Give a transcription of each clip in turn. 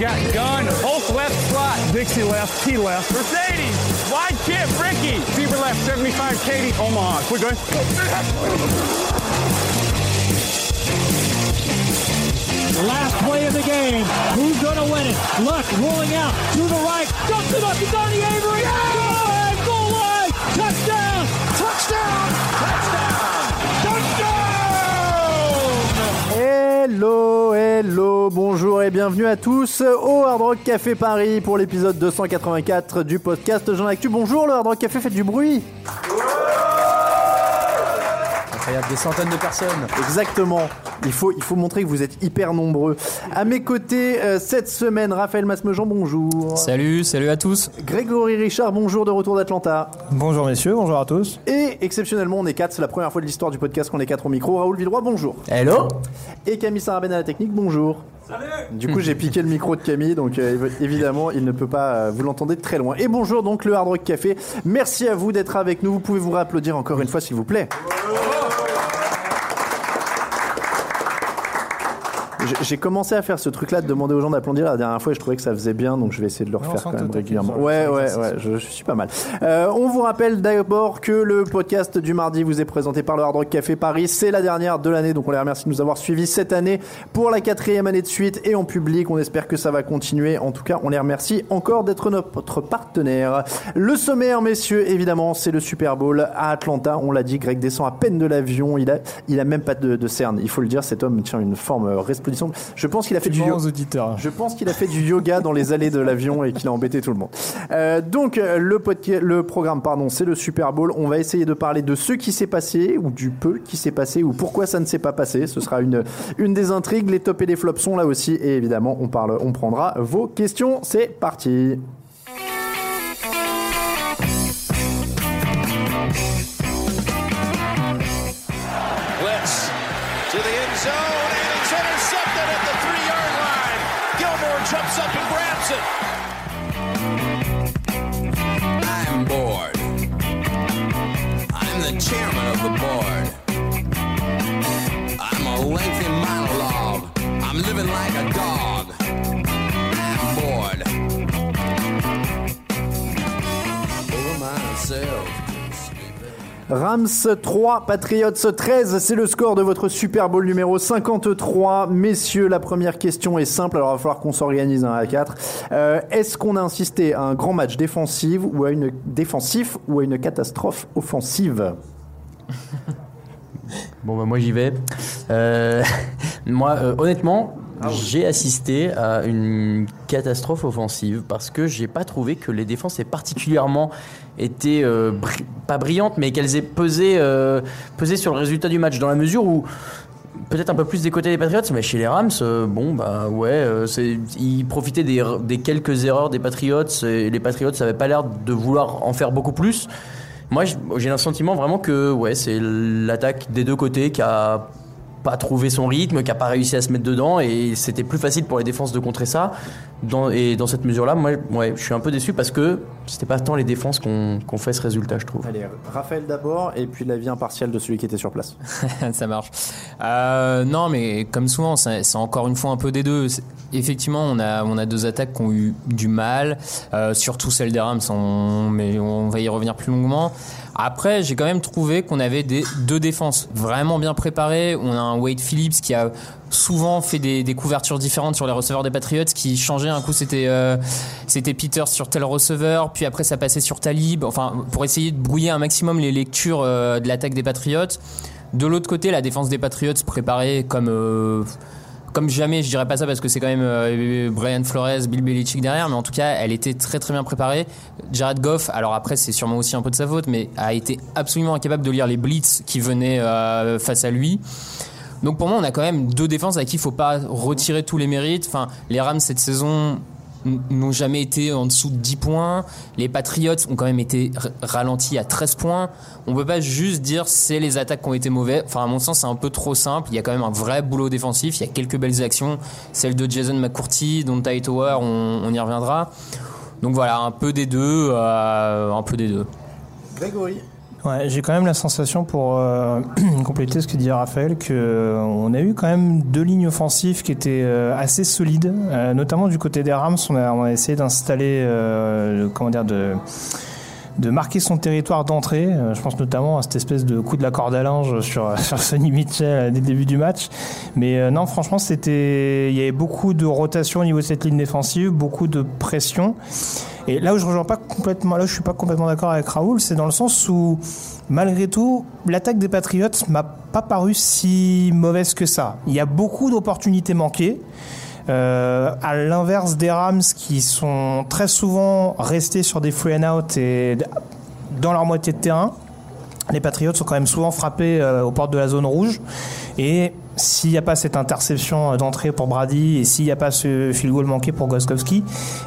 Got gun, Hulk left slot, Dixie left, T left. Mercedes, wide chip, Ricky. Fever left, 75, Katie, Omaha. We're good. Last play of the game. Who's going to win it? Luck rolling out to the right. Dumps it up to Donnie Avery. Goal Hello, hello, bonjour et bienvenue à tous au Hard Rock Café Paris pour l'épisode 284 du podcast Jean Actu. Bonjour, le Hard Rock Café fait du bruit. Incroyable, des centaines de personnes. Exactement. Il faut, il faut montrer que vous êtes hyper nombreux. À mes côtés, euh, cette semaine, Raphaël Masmejean, bonjour. Salut, salut à tous. Grégory Richard, bonjour de retour d'Atlanta. Bonjour messieurs, bonjour à tous. Et exceptionnellement, on est quatre. C'est la première fois de l'histoire du podcast qu'on est quatre au micro. Raoul Villeroy, bonjour. Hello. Et Camille Sarabène à la technique, bonjour. Du coup, j'ai piqué le micro de Camille, donc euh, év- évidemment, il ne peut pas, euh, vous l'entendez de très loin. Et bonjour donc le Hard Rock Café. Merci à vous d'être avec nous. Vous pouvez vous réapplaudir encore une fois, s'il vous plaît. J'ai commencé à faire ce truc-là de demander aux gens d'applaudir la dernière fois et je trouvais que ça faisait bien, donc je vais essayer de le refaire quand même régulièrement. Ouais, ouais, ouais, je, je suis pas mal. Euh, on vous rappelle d'abord que le podcast du mardi vous est présenté par le Hard Rock Café Paris. C'est la dernière de l'année, donc on les remercie de nous avoir suivis cette année pour la quatrième année de suite et en public. On espère que ça va continuer. En tout cas, on les remercie encore d'être notre partenaire. Le sommaire, messieurs, évidemment, c'est le Super Bowl à Atlanta. On l'a dit, Greg descend à peine de l'avion. Il a, il a même pas de, de cerne. Il faut le dire, cet homme tient une forme Je pense qu'il a fait du Bon yo- aux auditeurs. je pense qu'il a fait du yoga dans les allées de l'avion et qu'il a embêté tout le monde. Euh, donc euh, le programme, pardon, c'est le Super Bowl. On va essayer de parler de ce qui s'est passé ou du peu qui s'est passé ou pourquoi ça ne s'est pas passé. Ce sera une une des intrigues. Les tops et les flops sont là aussi et évidemment on parle, on prendra vos questions. C'est parti. Like a dog. I'm bored. Over myself. Rams 3, Patriots 13, c'est le score de votre Super Bowl numéro 53. Messieurs, la première question est simple, alors il va falloir qu'on s'organise un à 4. Euh, Est-ce qu'on a insisté à un grand match défensif ou à une défensif ou à une catastrophe offensive? Bon, bah, moi j'y vais. Euh, moi, euh, honnêtement, j'ai assisté à une catastrophe offensive parce que j'ai pas trouvé que les défenses aient particulièrement été euh, pas brillantes, mais qu'elles aient pesé, euh, pesé sur le résultat du match dans la mesure où peut-être un peu plus des côtés des Patriots, mais chez les Rams, euh, bon bah ouais, ils profitaient des, quelques erreurs des Patriots et les Patriots n'avaient pas l'air de vouloir en faire beaucoup plus. Moi, j'ai un sentiment vraiment que ouais, c'est l'attaque des deux côtés qui a pas trouvé son rythme, qui a pas réussi à se mettre dedans et c'était plus facile pour les défenses de contrer ça. dans, et dans cette mesure-là, moi, ouais, je suis un peu déçu parce que c'était pas tant les défenses qu'on qu'on fait ce résultat, je trouve. Allez, Raphaël d'abord, et puis l'avis impartial de celui qui était sur place. ça marche. Euh, non, mais comme souvent, c'est c'est encore une fois un peu des deux. Effectivement, on a, on a deux attaques qui ont eu du mal, euh, surtout celle des Rams, on- mais on va y revenir plus longuement. Après, j'ai quand même trouvé qu'on avait deux défenses vraiment bien préparées. On a un Wade Phillips qui a souvent fait des, couvertures différentes sur les receveurs des Patriots, qui changeait. Un coup, c'était euh, Peters sur tel receveur, puis après, ça passait sur Talib. Enfin, pour essayer de brouiller un maximum les lectures euh, de l'attaque des Patriots. De l'autre côté, la défense des Patriots préparée comme euh, comme jamais, je dirais pas ça parce que c'est quand même euh, Brian Flores, Bill Belichick derrière, mais en tout cas, elle était très très bien préparée. Jared Goff, alors après c'est sûrement aussi un peu de sa faute, mais a été absolument incapable de lire les blitz qui venaient euh, face à lui. Donc pour moi, on a quand même deux défenses à qui il faut pas retirer tous les mérites. Enfin, les Rams cette saison n'ont jamais été en dessous de 10 points. Les Patriots ont quand même été ralentis à 13 points. On peut pas juste dire c'est les attaques qui ont été mauvais. Enfin, à mon sens, c'est un peu trop simple. Il y a quand même un vrai boulot défensif. Il y a quelques belles actions. Celle de Jason McCourty, dont on, on y reviendra. Donc voilà, un peu des deux. euh, un peu des deux. Grégory. Ouais, j'ai quand même la sensation, pour euh, compléter ce que dit Raphaël, que euh, on a eu quand même deux lignes offensives qui étaient euh, assez solides, Euh, notamment du côté des Rams. On a, on a essayé d'installer, euh, comment dire, de de marquer son territoire d'entrée. Euh, Je pense notamment à cette espèce de coup de la corde à linge sur, sur Sonny Mitchell dès le début du match. Mais euh, non, franchement, c'était, il y avait beaucoup de rotation au niveau de cette ligne défensive, beaucoup de pression. Et là où je rejoins pas complètement, là où je suis pas complètement d'accord avec Raoul, c'est dans le sens où, malgré tout, l'attaque des Patriots m'a pas paru si mauvaise que ça. Il y a beaucoup d'opportunités manquées. Euh, à l'inverse des Rams qui sont très souvent restés sur des free and out et dans leur moitié de terrain, les Patriots sont quand même souvent frappés euh, aux portes de la zone rouge. Et s'il n'y a pas cette interception euh, d'entrée pour Brady et s'il n'y a pas ce field goal manqué pour Goskowski,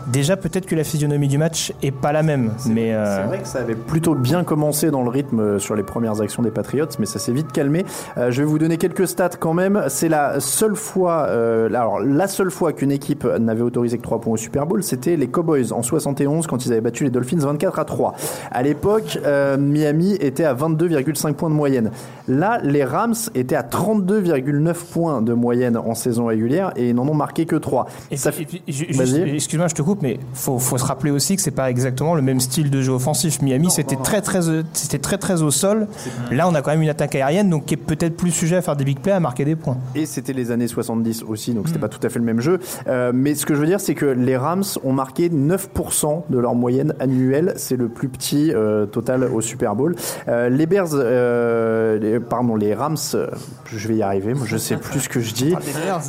déjà peut-être que la physionomie du match est pas la même. Mais euh, C'est vrai que ça avait plutôt bien commencé dans le rythme euh, sur les premières actions des Patriots, mais ça s'est vite calmé. Euh, je vais vous donner quelques stats quand même. C'est la seule fois, euh, alors la seule fois qu'une équipe n'avait autorisé que 3 points au Super Bowl, c'était les Cowboys en 71 quand ils avaient battu les Dolphins 24 à 3. À l'époque, euh, Miami était à 22,5 points de moyenne. Là, les Rams étaient à 32,9 points de moyenne en saison régulière et ils n'en ont marqué que 3. Et Ça puis- fait- et puis, ju- juste- Vas-y. excuse-moi, je te coupe, mais faut, faut se rappeler aussi que c'est pas exactement le même style de jeu offensif. Miami, c'était très très, euh, c'était très très au sol. Là, on a quand même une attaque aérienne, donc qui est peut-être plus sujet à faire des big plays, à marquer des points. Et c'était les années 70 aussi, donc c'était pas tout à fait le même jeu. Euh, mais ce que je veux dire, c'est que les Rams ont marqué 9% de leur moyenne annuelle. C'est le plus petit euh, total au Super Bowl. Euh, les Bears, euh, les- pardon, les Rams, je vais y arriver. Moi, je sais plus ce que je dis.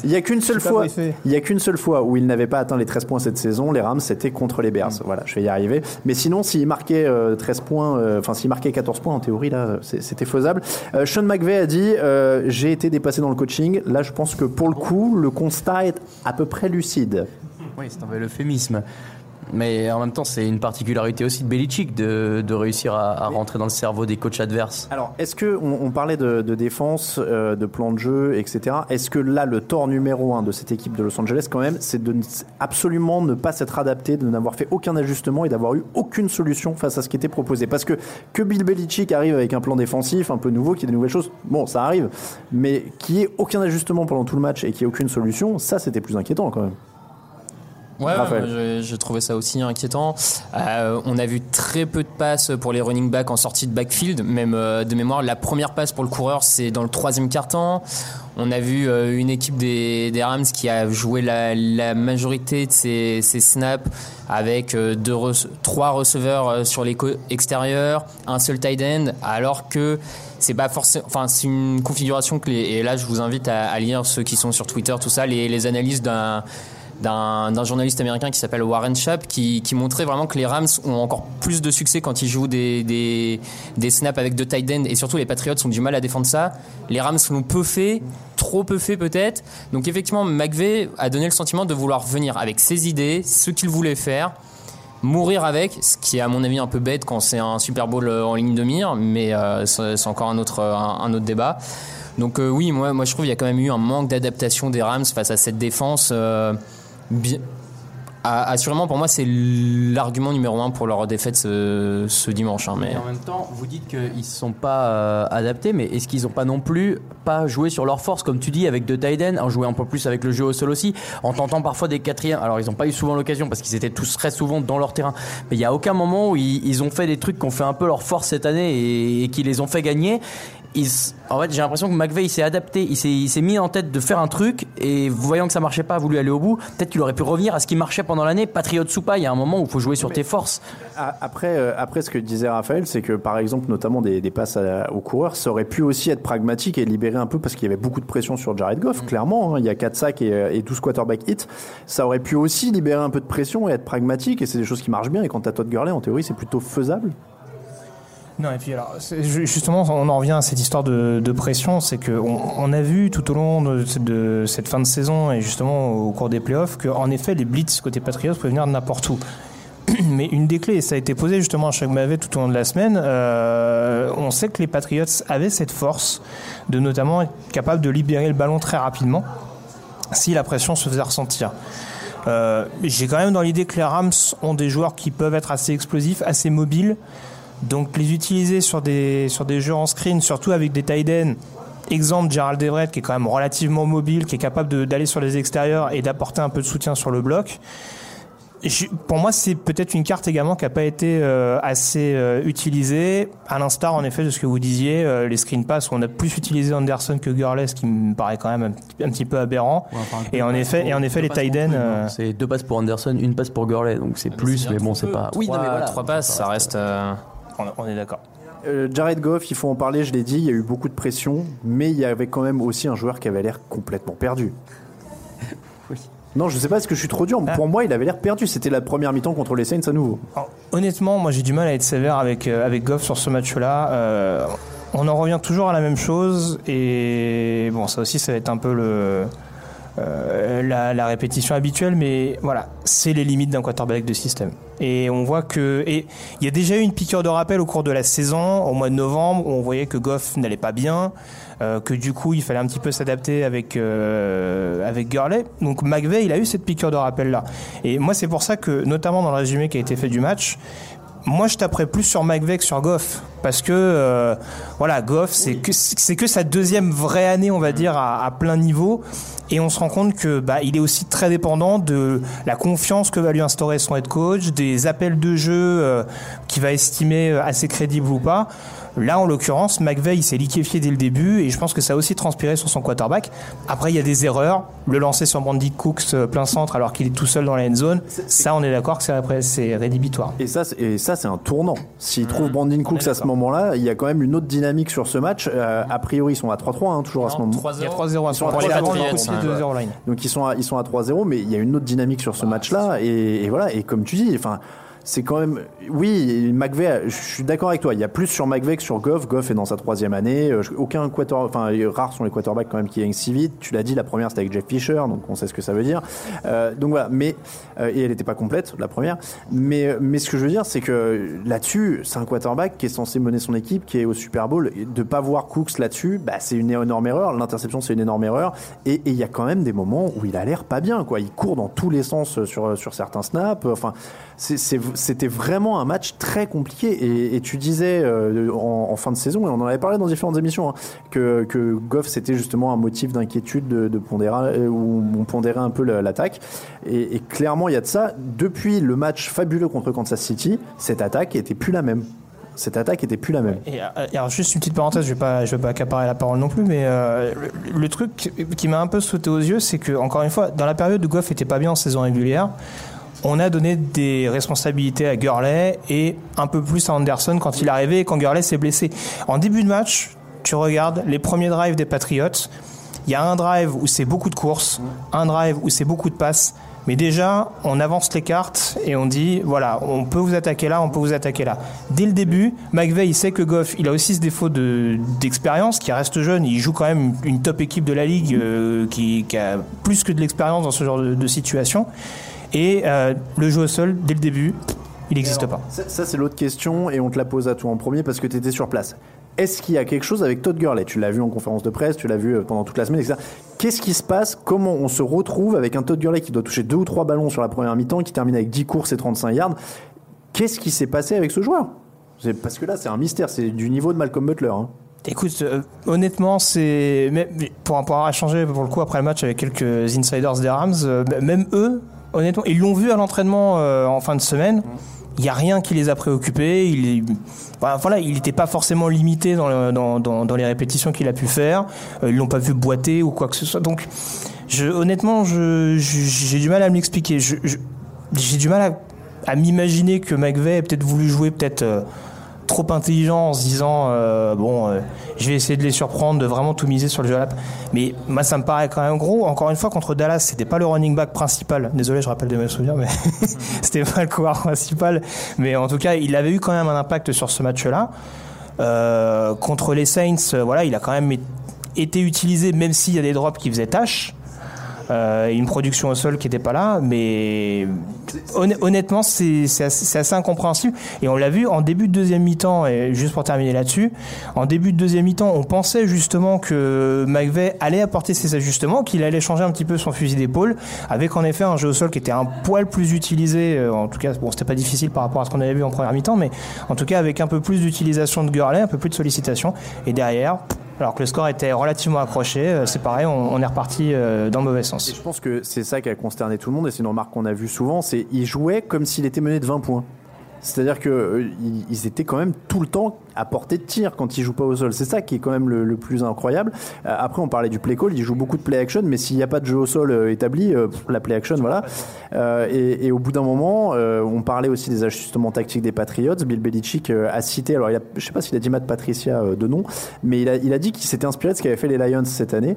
Il y a qu'une seule fois, il y a qu'une seule fois où ils n'avaient pas atteint les 13 points cette saison. Les Rams, c'était contre les Bears. Voilà, je vais y arriver. Mais sinon, s'ils marquaient euh, 13 points, euh, enfin s'ils marquaient 14 points en théorie, là, c'était faisable. Euh, Sean McVay a dit euh, j'ai été dépassé dans le coaching. Là, je pense que pour le coup, le constat est à peu près lucide. Oui, c'est un bel euphémisme. Mais en même temps, c'est une particularité aussi de Belichick de, de réussir à, à rentrer dans le cerveau des coachs adverses. Alors, est-ce que on, on parlait de, de défense, euh, de plan de jeu, etc. Est-ce que là, le tort numéro un de cette équipe de Los Angeles, quand même, c'est de absolument ne pas s'être adapté, de n'avoir fait aucun ajustement et d'avoir eu aucune solution face à ce qui était proposé? Parce que que Bill Belichick arrive avec un plan défensif un peu nouveau, qui est des nouvelles choses, bon, ça arrive, mais qu'il n'y ait aucun ajustement pendant tout le match et qu'il n'y ait aucune solution, ça, c'était plus inquiétant quand même. Ouais, ouais, j'ai- trouvé ça aussi inquiétant. Euh, on a vu très peu de passes pour les running backs en sortie de backfield. Même euh, de mémoire, la première passe pour le coureur, c'est dans le troisième quart-temps. On a vu euh, une équipe des, des Rams qui a joué la, la majorité de ses, ses snaps avec euh, deux trois receveurs euh, sur les co- extérieurs, un seul tight end, alors que c'est pas forcément, enfin c'est une configuration que les, et là je vous invite à, à lire ceux qui sont sur Twitter, tout ça, les, les analyses d'un d'un journaliste américain qui s'appelle Warren Schaap qui, montrait vraiment que les Rams ont encore plus de succès quand ils jouent des, des, des snaps avec deux tight ends et surtout les Patriots ont du mal à défendre ça. Les Rams l'ont peu fait, trop peu fait peut-être. Donc effectivement, McVay a donné le sentiment de vouloir venir avec ses idées, ce qu'il voulait faire, mourir avec, ce qui est à mon avis un peu bête quand c'est un Super Bowl euh, en ligne de mire, mais euh, c'est encore un autre, un, autre débat. Donc euh, oui, moi, moi je trouve qu'il y a quand même eu un manque d'adaptation des Rams face à cette défense. Bien- a- assurément, pour moi, c'est l'argument numéro un pour leur défaite ce, dimanche. hein, mais Mais en même temps, vous dites qu'ils ne sont pas euh, adaptés, mais est-ce qu'ils n'ont pas non plus pas joué sur leur force, comme tu dis, avec de Tiden, en jouer un peu plus avec le jeu au sol aussi, en tentant parfois des quatrièmes? Alors, ils n'ont pas eu souvent l'occasion parce qu'ils étaient tous très souvent dans leur terrain. Mais il n'y a aucun moment où ils, ont fait des trucs qui ont fait un peu leur force cette année et, et qui les ont fait gagner. Ils- en fait, j'ai l'impression que McVeigh s'est adapté, il s'est, il s'est mis en tête de faire un truc et voyant que ça marchait pas, a voulu aller au bout. Peut-être qu'il aurait pu revenir à ce qui marchait pendant l'année. Patriote ou pas, il y a un moment où il faut jouer sur tes forces. Après, euh, après, ce que disait Raphaël, c'est que par exemple, notamment des, des passes à- aux coureurs, ça aurait pu aussi être pragmatique et libérer un peu parce qu'il y avait beaucoup de pression sur Jared Goff, clairement. hein. il y a 4 sacs et, euh, et 12 quarterback hits. Ça aurait pu aussi libérer un peu de pression et être pragmatique et c'est des choses qui marchent bien. Et quand t'as Todd Gurley, en théorie, c'est plutôt faisable. Non, et puis alors, justement, on en revient à cette histoire de, pression, c'est qu'on on a vu tout au long de, cette fin de saison et justement au cours des playoffs qu'en effet, les blitz côté Patriots pouvaient venir de n'importe où. Mais une des clés, et ça a été posé justement à Chuck Mavet tout au long de la semaine, euh, on sait que les Patriots avaient cette force de notamment être capable de libérer le ballon très rapidement si la pression se faisait ressentir. Euh, J'ai quand même dans l'idée que les Rams ont des joueurs qui peuvent être assez explosifs, assez mobiles. Donc les utiliser sur des, sur des jeux en screen, surtout avec des tight ends, exemple Gerald Everett qui est quand même relativement mobile, qui est capable d'aller sur les extérieurs et d'apporter un peu de soutien sur le bloc. Je- pour moi, c'est peut-être une carte également qui n'a pas été euh, assez euh, utilisée, à l'instar en effet de ce que vous disiez, euh, les screen pass où on a plus utilisé Anderson que Gurley, ce qui me paraît quand même un, petit- un petit peu aberrant. et en effet, et en effet, les tight ends, euh, C'est deux passes pour Anderson, une passe pour Gurley, donc c'est plus, mais bon, c'est pas. oui, trois, trois passes, ça reste. euh, on, on est d'accord. Euh, Jared Goff, il faut en parler, je l'ai dit, il y a eu beaucoup de pression, mais il y avait quand même aussi un joueur qui avait l'air complètement perdu. Non, je sais pas, est-ce que je suis trop dur Pour moi, il avait l'air perdu. C'était la première mi-temps contre les Saints à nouveau. Alors, honnêtement, moi j'ai du mal à être sévère avec, euh, avec Goff sur ce match-là. Euh, on en revient toujours à la même chose et bon, ça aussi, ça va être un peu le, euh, la, répétition habituelle, mais voilà, c'est les limites d'un quarterback de système. Et on voit que. Et il y a déjà eu une piqûre de rappel au cours de la saison, au mois de novembre, où on voyait que Goff n'allait pas bien, euh, que du coup il fallait un petit peu s'adapter avec, euh, avec Gurley. Donc McVeigh, il a eu cette piqûre de rappel là. Et moi, c'est pour ça que, notamment dans le résumé qui a été fait du match, moi, je taperais plus sur McVeigh que sur Goff. Parce que, euh, voilà, Goff, c'est que, c'est que sa deuxième vraie année, on va dire, à, à plein niveau. Et on se rend compte que bah, il est aussi très dépendant de la confiance que va lui instaurer son head coach, des appels de jeu euh, qu'il va estimer euh, assez crédibles ou pas. Là, en l'occurrence, McVeigh s'est liquéfié dès le début et je pense que ça a aussi transpiré sur son quarterback. Après, il y a des erreurs. Le lancer sur Brandy Cooks euh, plein centre alors qu'il est tout seul dans la end zone, ça, on est d'accord que c'est après, c'est rédhibitoire. Et ça, c'est- et ça, c'est un tournant. S'il trouve Brandon Cooks à ce moment-là, il y a quand même une autre dynamique sur ce match. Euh, a priori, ils sont à 3-3, hein, toujours à ce moment. Il y a 3-0 à ce moment. Il y a 3-0, avant le hein. coup de pied de 0 line. Donc ils sont à, ils sont à 3-0, mais il y a une autre dynamique sur ce match-là. Et, et voilà, et comme tu dis, enfin, c'est quand même. Oui, McVeigh, je suis d'accord avec toi. Il y a plus sur McVeigh que sur Goff. Goff est dans sa troisième année. Euh, Aucun quarter, enfin, rares sont les quarterbacks quand même qui gagnent si vite. Tu l'as dit, la première c'était avec Jeff Fisher, donc on sait ce que ça veut dire. Euh, donc voilà, mais euh, et elle n'était pas complète la première. Mais mais ce que je veux dire, c'est que là-dessus, c'est un quarterback qui est censé mener son équipe, qui est au Super Bowl. Et de pas voir Cooks là-dessus, bah, c'est une énorme erreur. L'interception, c'est une énorme erreur. Et il y a quand même des moments où il a l'air pas bien, quoi. Il court dans tous les sens sur sur certains snaps. Enfin, c'est- c'était vraiment un match très compliqué. Et, tu disais euh, en, fin de saison, et on en avait parlé dans différentes émissions, hein, que, que Goff c'était justement un motif d'inquiétude de, de pondérer, euh, où on pondérait un peu l'attaque. Et, clairement, il y a de ça. Depuis le match fabuleux contre Kansas City, cette attaque était plus la même. Cette attaque était plus la même. Euh, alors juste une petite parenthèse, je vais pas, vais pas accaparer la parole non plus, mais le, le truc qui m'a un peu sauté aux yeux, c'est que encore une fois, dans la période où Goff était pas bien en saison régulière, on a donné des responsabilités à Gurley et un peu plus à Anderson quand il est arrivé et quand Gurley s'est blessé. En début de match, tu regardes les premiers drives des Patriots, il y a un drive où c'est beaucoup de courses, un drive où c'est beaucoup de passes. Mais déjà, on avance les cartes et on dit, voilà, on peut vous attaquer là, on peut vous attaquer là. Dès le début, McVeigh, sait que Goff, il a aussi ce défaut de- d'expérience, qui reste jeune. Il joue quand même une top équipe de la ligue euh, qui, a plus que de l'expérience dans ce genre de, de situation. Et euh, le jeu au sol, dès le début, il n'existe pas. Ça, ça, c'est l'autre question et on te la pose à toi en premier parce que tu étais sur place. Est-ce qu'il y a quelque chose avec Todd Gurley? Tu l'as vu en conférence de presse, tu l'as vu euh, pendant toute la semaine, etc. Qu'est-ce qui se passe? Comment on se retrouve avec un Todd Gurley qui doit toucher deux ou trois ballons sur la première mi-temps, qui termine avec 10 courses et 35 yards? Qu'est-ce qui s'est passé avec ce joueur? Parce que là, c'est un mystère, c'est du niveau de Malcolm Butler. hein. Écoute, euh, honnêtement, c'est pour, pour avoir échangé pour le coup après le match avec quelques insiders des Rams, euh, même eux, honnêtement, ils l'ont vu à l'entraînement euh, en fin de semaine. Il n'y a rien qui les a préoccupés. Il est- voilà, voilà, il n'était pas forcément limité dans, le- dans, dans, dans les répétitions qu'il a pu faire. Euh, ils l'ont pas vu boiter ou quoi que ce soit. Donc, je, honnêtement, j'ai du mal à me l'expliquer. J'ai du mal à, à m'imaginer que McVeigh ait peut-être voulu jouer peut-être euh, trop intelligent en se disant euh, bon euh, je vais essayer de les surprendre de vraiment tout miser sur le la mais moi ça me paraît quand même gros. Encore une fois contre Dallas c'était pas le running back principal. Désolé je rappelle de mes souvenirs mais c'était pas le coureur principal. Mais en tout cas il avait eu quand même un impact sur ce match là Euh, contre les Saints voilà il a quand même été utilisé même s'il y a des drops qui faisaient tâche euh, une production au sol qui n'était pas là, mais honn- honnêtement, c'est assez, assez incompréhensible. Et on l'a vu en début de deuxième mi-temps, et juste pour terminer là-dessus, en début de deuxième mi-temps, on pensait justement que McVeigh allait apporter ses ajustements, qu'il allait changer un petit peu son fusil d'épaule, avec en effet un jeu au sol qui était un poil plus utilisé, euh, en tout cas, bon, c'était pas difficile par rapport à ce qu'on avait vu en première mi-temps, mais en tout cas avec un peu plus d'utilisation de Gurley, un peu plus de sollicitation, et derrière, alors que le score était relativement accroché, euh, c'est pareil, on, est reparti euh, dans le mauvais sens. Et je pense que c'est ça qui a consterné tout le monde, et c'est une remarque qu'on a vue souvent, c'est qu'ils jouaient comme s'il était mené de 20 points. C'est-à-dire que euh, étaient quand même tout le temps à portée de tir quand ils jouent pas au sol. C'est ça qui est quand même le, le plus incroyable. Euh, après, on parlait du play call, ils jouent beaucoup de play action, mais s'il n'y a pas de jeu au sol euh, établi, euh, la play action, voilà. Et, et au bout d'un moment, on parlait aussi des ajustements tactiques des Patriots. Bill Belichick a cité, alors il a, je sais pas s'il a dit Matt Patricia de nom, mais il a, il a dit qu'il s'était inspiré de ce qu'avaient fait les Lions cette année.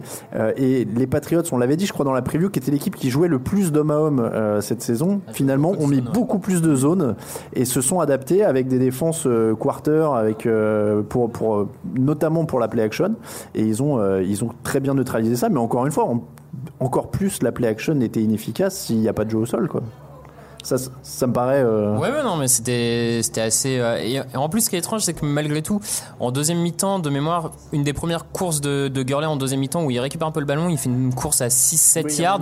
Et les Patriots, on l'avait dit, je crois dans la preview, qui était l'équipe qui jouait le plus d'homme à homme cette saison. Finalement, ont mis beaucoup plus de zones et se sont adaptés avec des défenses quarter, avec euh, pour, euh, notamment pour la play action. Et ils ont euh, ils ont très bien neutralisé ça. Mais encore une fois, encore plus la play action était inefficace s'il n'y a pas de jeu au sol, quoi. Ça, ça me paraît. euh, Ouais, ouais, non, mais c'était, c'était assez. euh, et, en plus, ce qui est étrange, c'est que malgré tout, en deuxième mi-temps, de mémoire, une des premières courses de, de Gurley en deuxième mi-temps où il récupère un peu le ballon, il fait une course à 6-7 Oui, il y en a yards.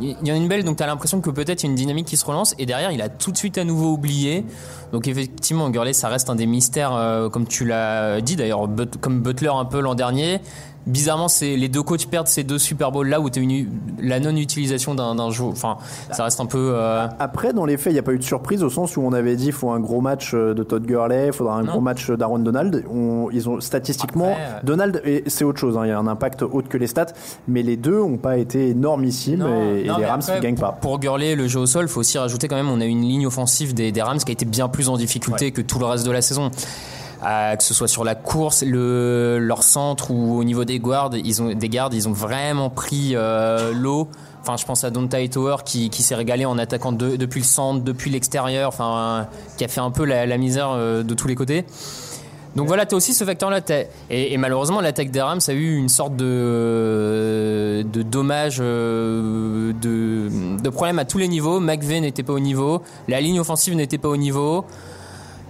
Il y en a une belle, donc t'as l'impression que peut-être il y a une dynamique qui se relance, et derrière, il a tout de suite à nouveau oublié. Donc effectivement, Gurley, ça reste un des mystères, euh, comme tu l'as dit d'ailleurs, But- comme Butler un peu l'an dernier. Bizarrement, c'est les deux coachs perdent ces deux Super Bowls là où t'as une la non-utilisation d'un, jeu. Enfin, ça reste un peu. euh, Après, dans les faits, il n'y a pas eu de surprise au sens où on avait dit il faut un gros match euh, de Todd Gurley, il faudra un Non. gros match d'Aaron Donald. On, ils ont statistiquement Après, euh, Donald, et c'est autre chose. hein, Il y a un impact autre que les stats, mais les deux n'ont pas été énormissimes Non, et, les Rams ne gagnent pas. Pour Gurley, le jeu au sol, faut aussi rajouter quand même, on a une ligne offensive des, des Rams qui a été bien plus en difficulté que tout le reste de la saison. Que ce soit sur la course, le, leur centre ou au niveau des gardes, ils ont des gardes, ils ont vraiment pris euh, l'eau. Enfin, je pense à Donta Tower qui, s'est régalé en attaquant de- depuis le centre, depuis l'extérieur, enfin, qui a fait un peu la, misère euh, de tous les côtés. Donc voilà, tu as aussi ce facteur-là. Et, malheureusement, l'attaque des Rams a eu une sorte de, de dommage, euh, de, de problème à tous les niveaux. McVeigh n'était pas au niveau, la ligne offensive n'était pas au niveau.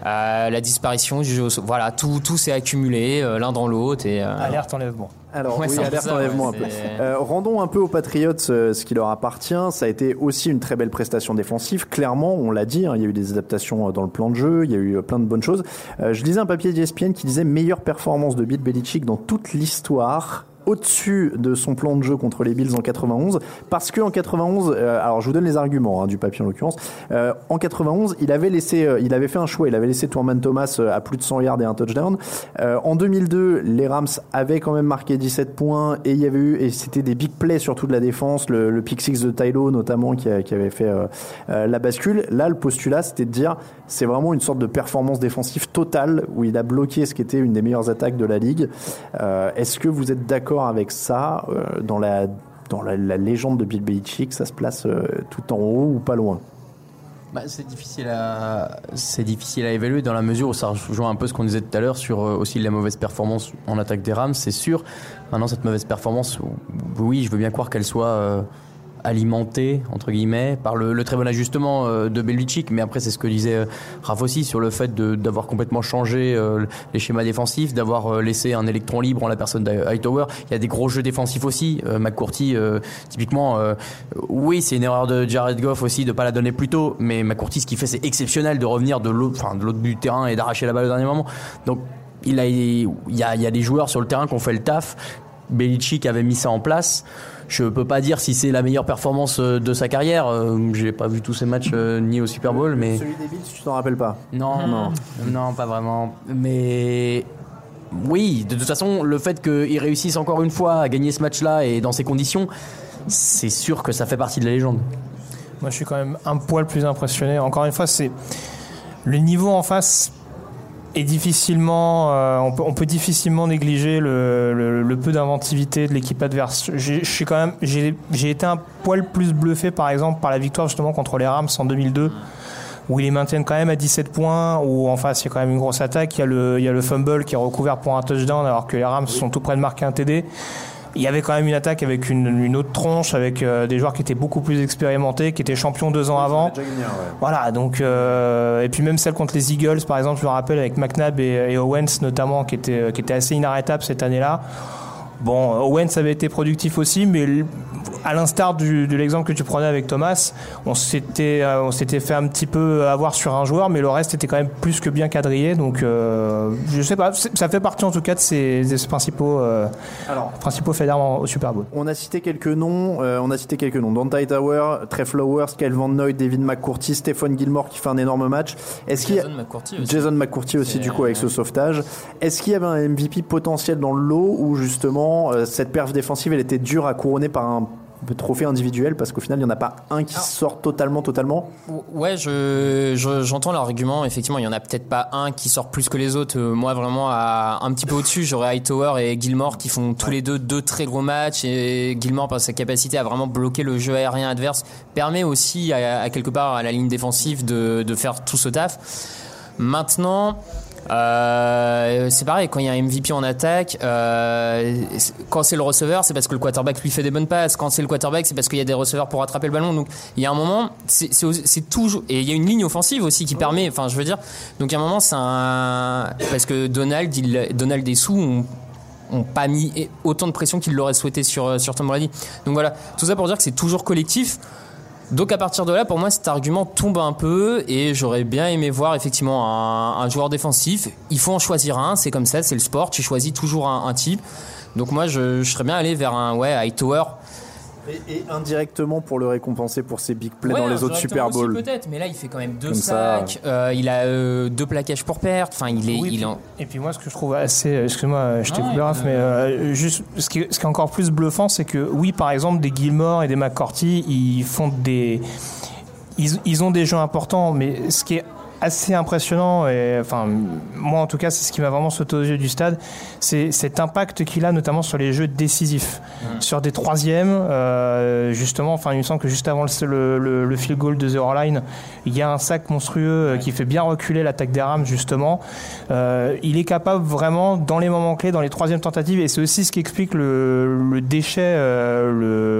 Euh, la disparition du jeu au sol. Voilà, tout, tout s'est accumulé euh, l'un dans l'autre. Et, euh, Alerte enlèvement. Alors Ouais, oui, alerte ça, enlèvement ouais, un peu. Euh, rendons un peu aux Patriots euh, ce qui leur appartient. Ça a été aussi une très belle prestation défensive. Clairement, on l'a dit, hein, il y a eu des adaptations euh, dans le plan de jeu, il y a eu plein de bonnes choses. Euh, je lisais un papier d'ESPN qui disait meilleure performance de Bill Belichick dans toute l'histoire au-dessus de son plan de jeu contre les Bills en 91 parce que en 91 euh, alors je vous donne les arguments hein, du papier en l'occurrence. Euh, en 91 il avait laissé euh, il avait fait un choix. Il avait laissé Tourman Thomas euh, à plus de 100 yards et un touchdown. Euh, en 2002 les Rams avaient quand même marqué 17 points et il y avait eu et c'était des big plays surtout de la défense le, le pick six de Tylo notamment qui, a- qui avait fait euh, la bascule. Là le postulat c'était de dire c'est vraiment une sorte de performance défensive totale où il a bloqué ce qui était une des meilleures attaques de la ligue. Est-ce que vous êtes d'accord avec ça euh, dans la dans la, légende de Bill Belichick ça se place euh, tout en haut ou pas loin? Bah, c'est difficile à c'est difficile à évaluer dans la mesure où ça rejoint un peu ce qu'on disait tout à l'heure sur euh, aussi la mauvaise performance en attaque des Rams, c'est sûr. Maintenant cette mauvaise performance, oui, je veux bien croire qu'elle soit alimenté entre guillemets par le, le très bon ajustement euh, de Belichick mais après c'est ce que disait euh, Raph aussi sur le fait d'avoir complètement changé euh, les schémas défensifs d'avoir euh, laissé un électron libre en la personne d'Hightower il y a des gros jeux défensifs aussi euh, McCourty typiquement oui c'est une erreur de Jared Goff aussi de pas la donner plus tôt mais McCourty ce qu'il fait c'est exceptionnel de revenir de l'autre enfin du terrain et d'arracher la balle au dernier moment. Donc il a il y a, il y a des joueurs sur le terrain qui ont fait le taf. Belichick avait mis ça en place. Je peux pas dire si c'est la meilleure performance euh, de sa carrière. Euh, J'ai pas vu tous ses matchs euh, ni au Super Bowl, mais Celui des Bills, tu t'en rappelles pas? Non, non, non, pas vraiment. Mais oui, de toute façon, le fait qu'ils réussissent encore une fois à gagner ce match-là et dans ces conditions, c'est sûr que ça fait partie de la légende. Moi, je suis quand même un poil plus impressionné. Encore une fois, c'est le niveau en face est difficilement. euh, on, peut, on peut difficilement négliger le, le- le peu d'inventivité de l'équipe adverse. J'ai- quand même. J'ai j'ai été un poil plus bluffé, par exemple, par la victoire justement contre les Rams en 2002 où ils les maintiennent quand même à 17 points, où en face il y a quand même une grosse attaque, il y a le, il y a le fumble qui est recouvert pour un touchdown alors que les Rams sont tout près de marquer un TD. Il y avait quand même une attaque avec une, une autre tronche, avec euh, des joueurs qui étaient beaucoup plus expérimentés, qui étaient champions deux ans avant. Voilà, donc euh, et puis même celle contre les Eagles, par exemple, je me rappelle avec McNabb et, et Owens notamment, qui était qui était assez inarrêtable cette année-là. Bon, Owens avait été productif aussi, mais à l'instar de l'exemple que tu prenais avec Thomas, on s'était euh, on s'était fait un petit peu avoir sur un joueur, mais le reste était quand même plus que bien quadrillé. Donc, euh, je sais pas, ça fait partie en tout cas de ces, de ces principaux euh, Alors, principaux faits d'armes au Super Bowl. On a cité quelques noms. euh, on a cité quelques noms. Dante Tower, Trey Flowers, Kyle Van Noy, David McCourty, Stephen Gilmore qui fait un énorme match. Est-ce qu'il a Jason McCourty aussi. Jason McCourty aussi du coup avec ce sauvetage. Est-ce qu'il y avait un MVP potentiel dans le lot ou justement euh, cette perf défensive elle était dure à couronner par un trophée individuel parce qu'au final il n'y en a pas un qui sort totalement totalement. Ouais, je, je- j'entends l'argument. Effectivement, il y en a peut-être pas un qui sort plus que les autres. Euh, moi, vraiment, à, un petit peu au-dessus, j'aurais Hightower et Gilmore qui font tous les deux deux très gros matchs. Et Gilmore, par sa capacité à vraiment bloquer le jeu aérien adverse, permet aussi à, à quelque part à la ligne défensive de, de faire tout ce taf. Maintenant. Euh, c'est pareil, quand il y a un MVP en attaque, euh, quand c'est le receveur, c'est parce que le quarterback lui fait des bonnes passes. Quand c'est le quarterback, c'est parce qu'il y a des receveurs pour attraper le ballon. Donc il y a un moment, c'est toujours. Et il y a une ligne offensive aussi qui permet, enfin je veux dire. Donc il y a un moment, c'est un. Parce que Donald, Donald et Sou ont, pas mis autant de pression qu'ils l'auraient souhaité sur, sur Tom Brady. Donc voilà, tout ça pour dire que c'est toujours collectif. Donc à partir de là, pour moi, cet argument tombe un peu et j'aurais bien aimé voir effectivement un, joueur défensif. Il faut en choisir un, c'est comme ça, c'est le sport. Tu choisis toujours un, type. Donc moi, je, je serais bien allé vers un ouais Hightower. Et, et indirectement pour le récompenser pour ses big plays Ouais, dans les autres Super Bowls. Peut-être, mais là, il fait quand même deux Comme ça. sacs. euh, il a euh, deux plaquages pour perte. Enfin, il est, Oui, il en- Et puis moi, ce que je trouve assez, excuse-moi, je t'ai Ouais, coupé Raph, euh, mais euh, juste, ce qui, est, ce qui est encore plus bluffant, c'est que oui, par exemple, des Gilmore et des McCourty, ils font des, ils, ils ont des jeux importants, mais ce qui est assez impressionnant, et enfin, moi en tout cas, c'est ce qui m'a vraiment sauté aux yeux du stade, c'est cet impact qu'il a notamment sur les jeux décisifs, sur des troisièmes, euh, justement, enfin, il me semble que juste avant le, le, le- field goal de Zero Line, il y a un sac monstrueux euh, qui fait bien reculer l'attaque des Rams, justement. Euh, il est capable vraiment, dans les moments clés, dans les troisièmes tentatives, et c'est aussi ce qui explique le, le déchet, euh,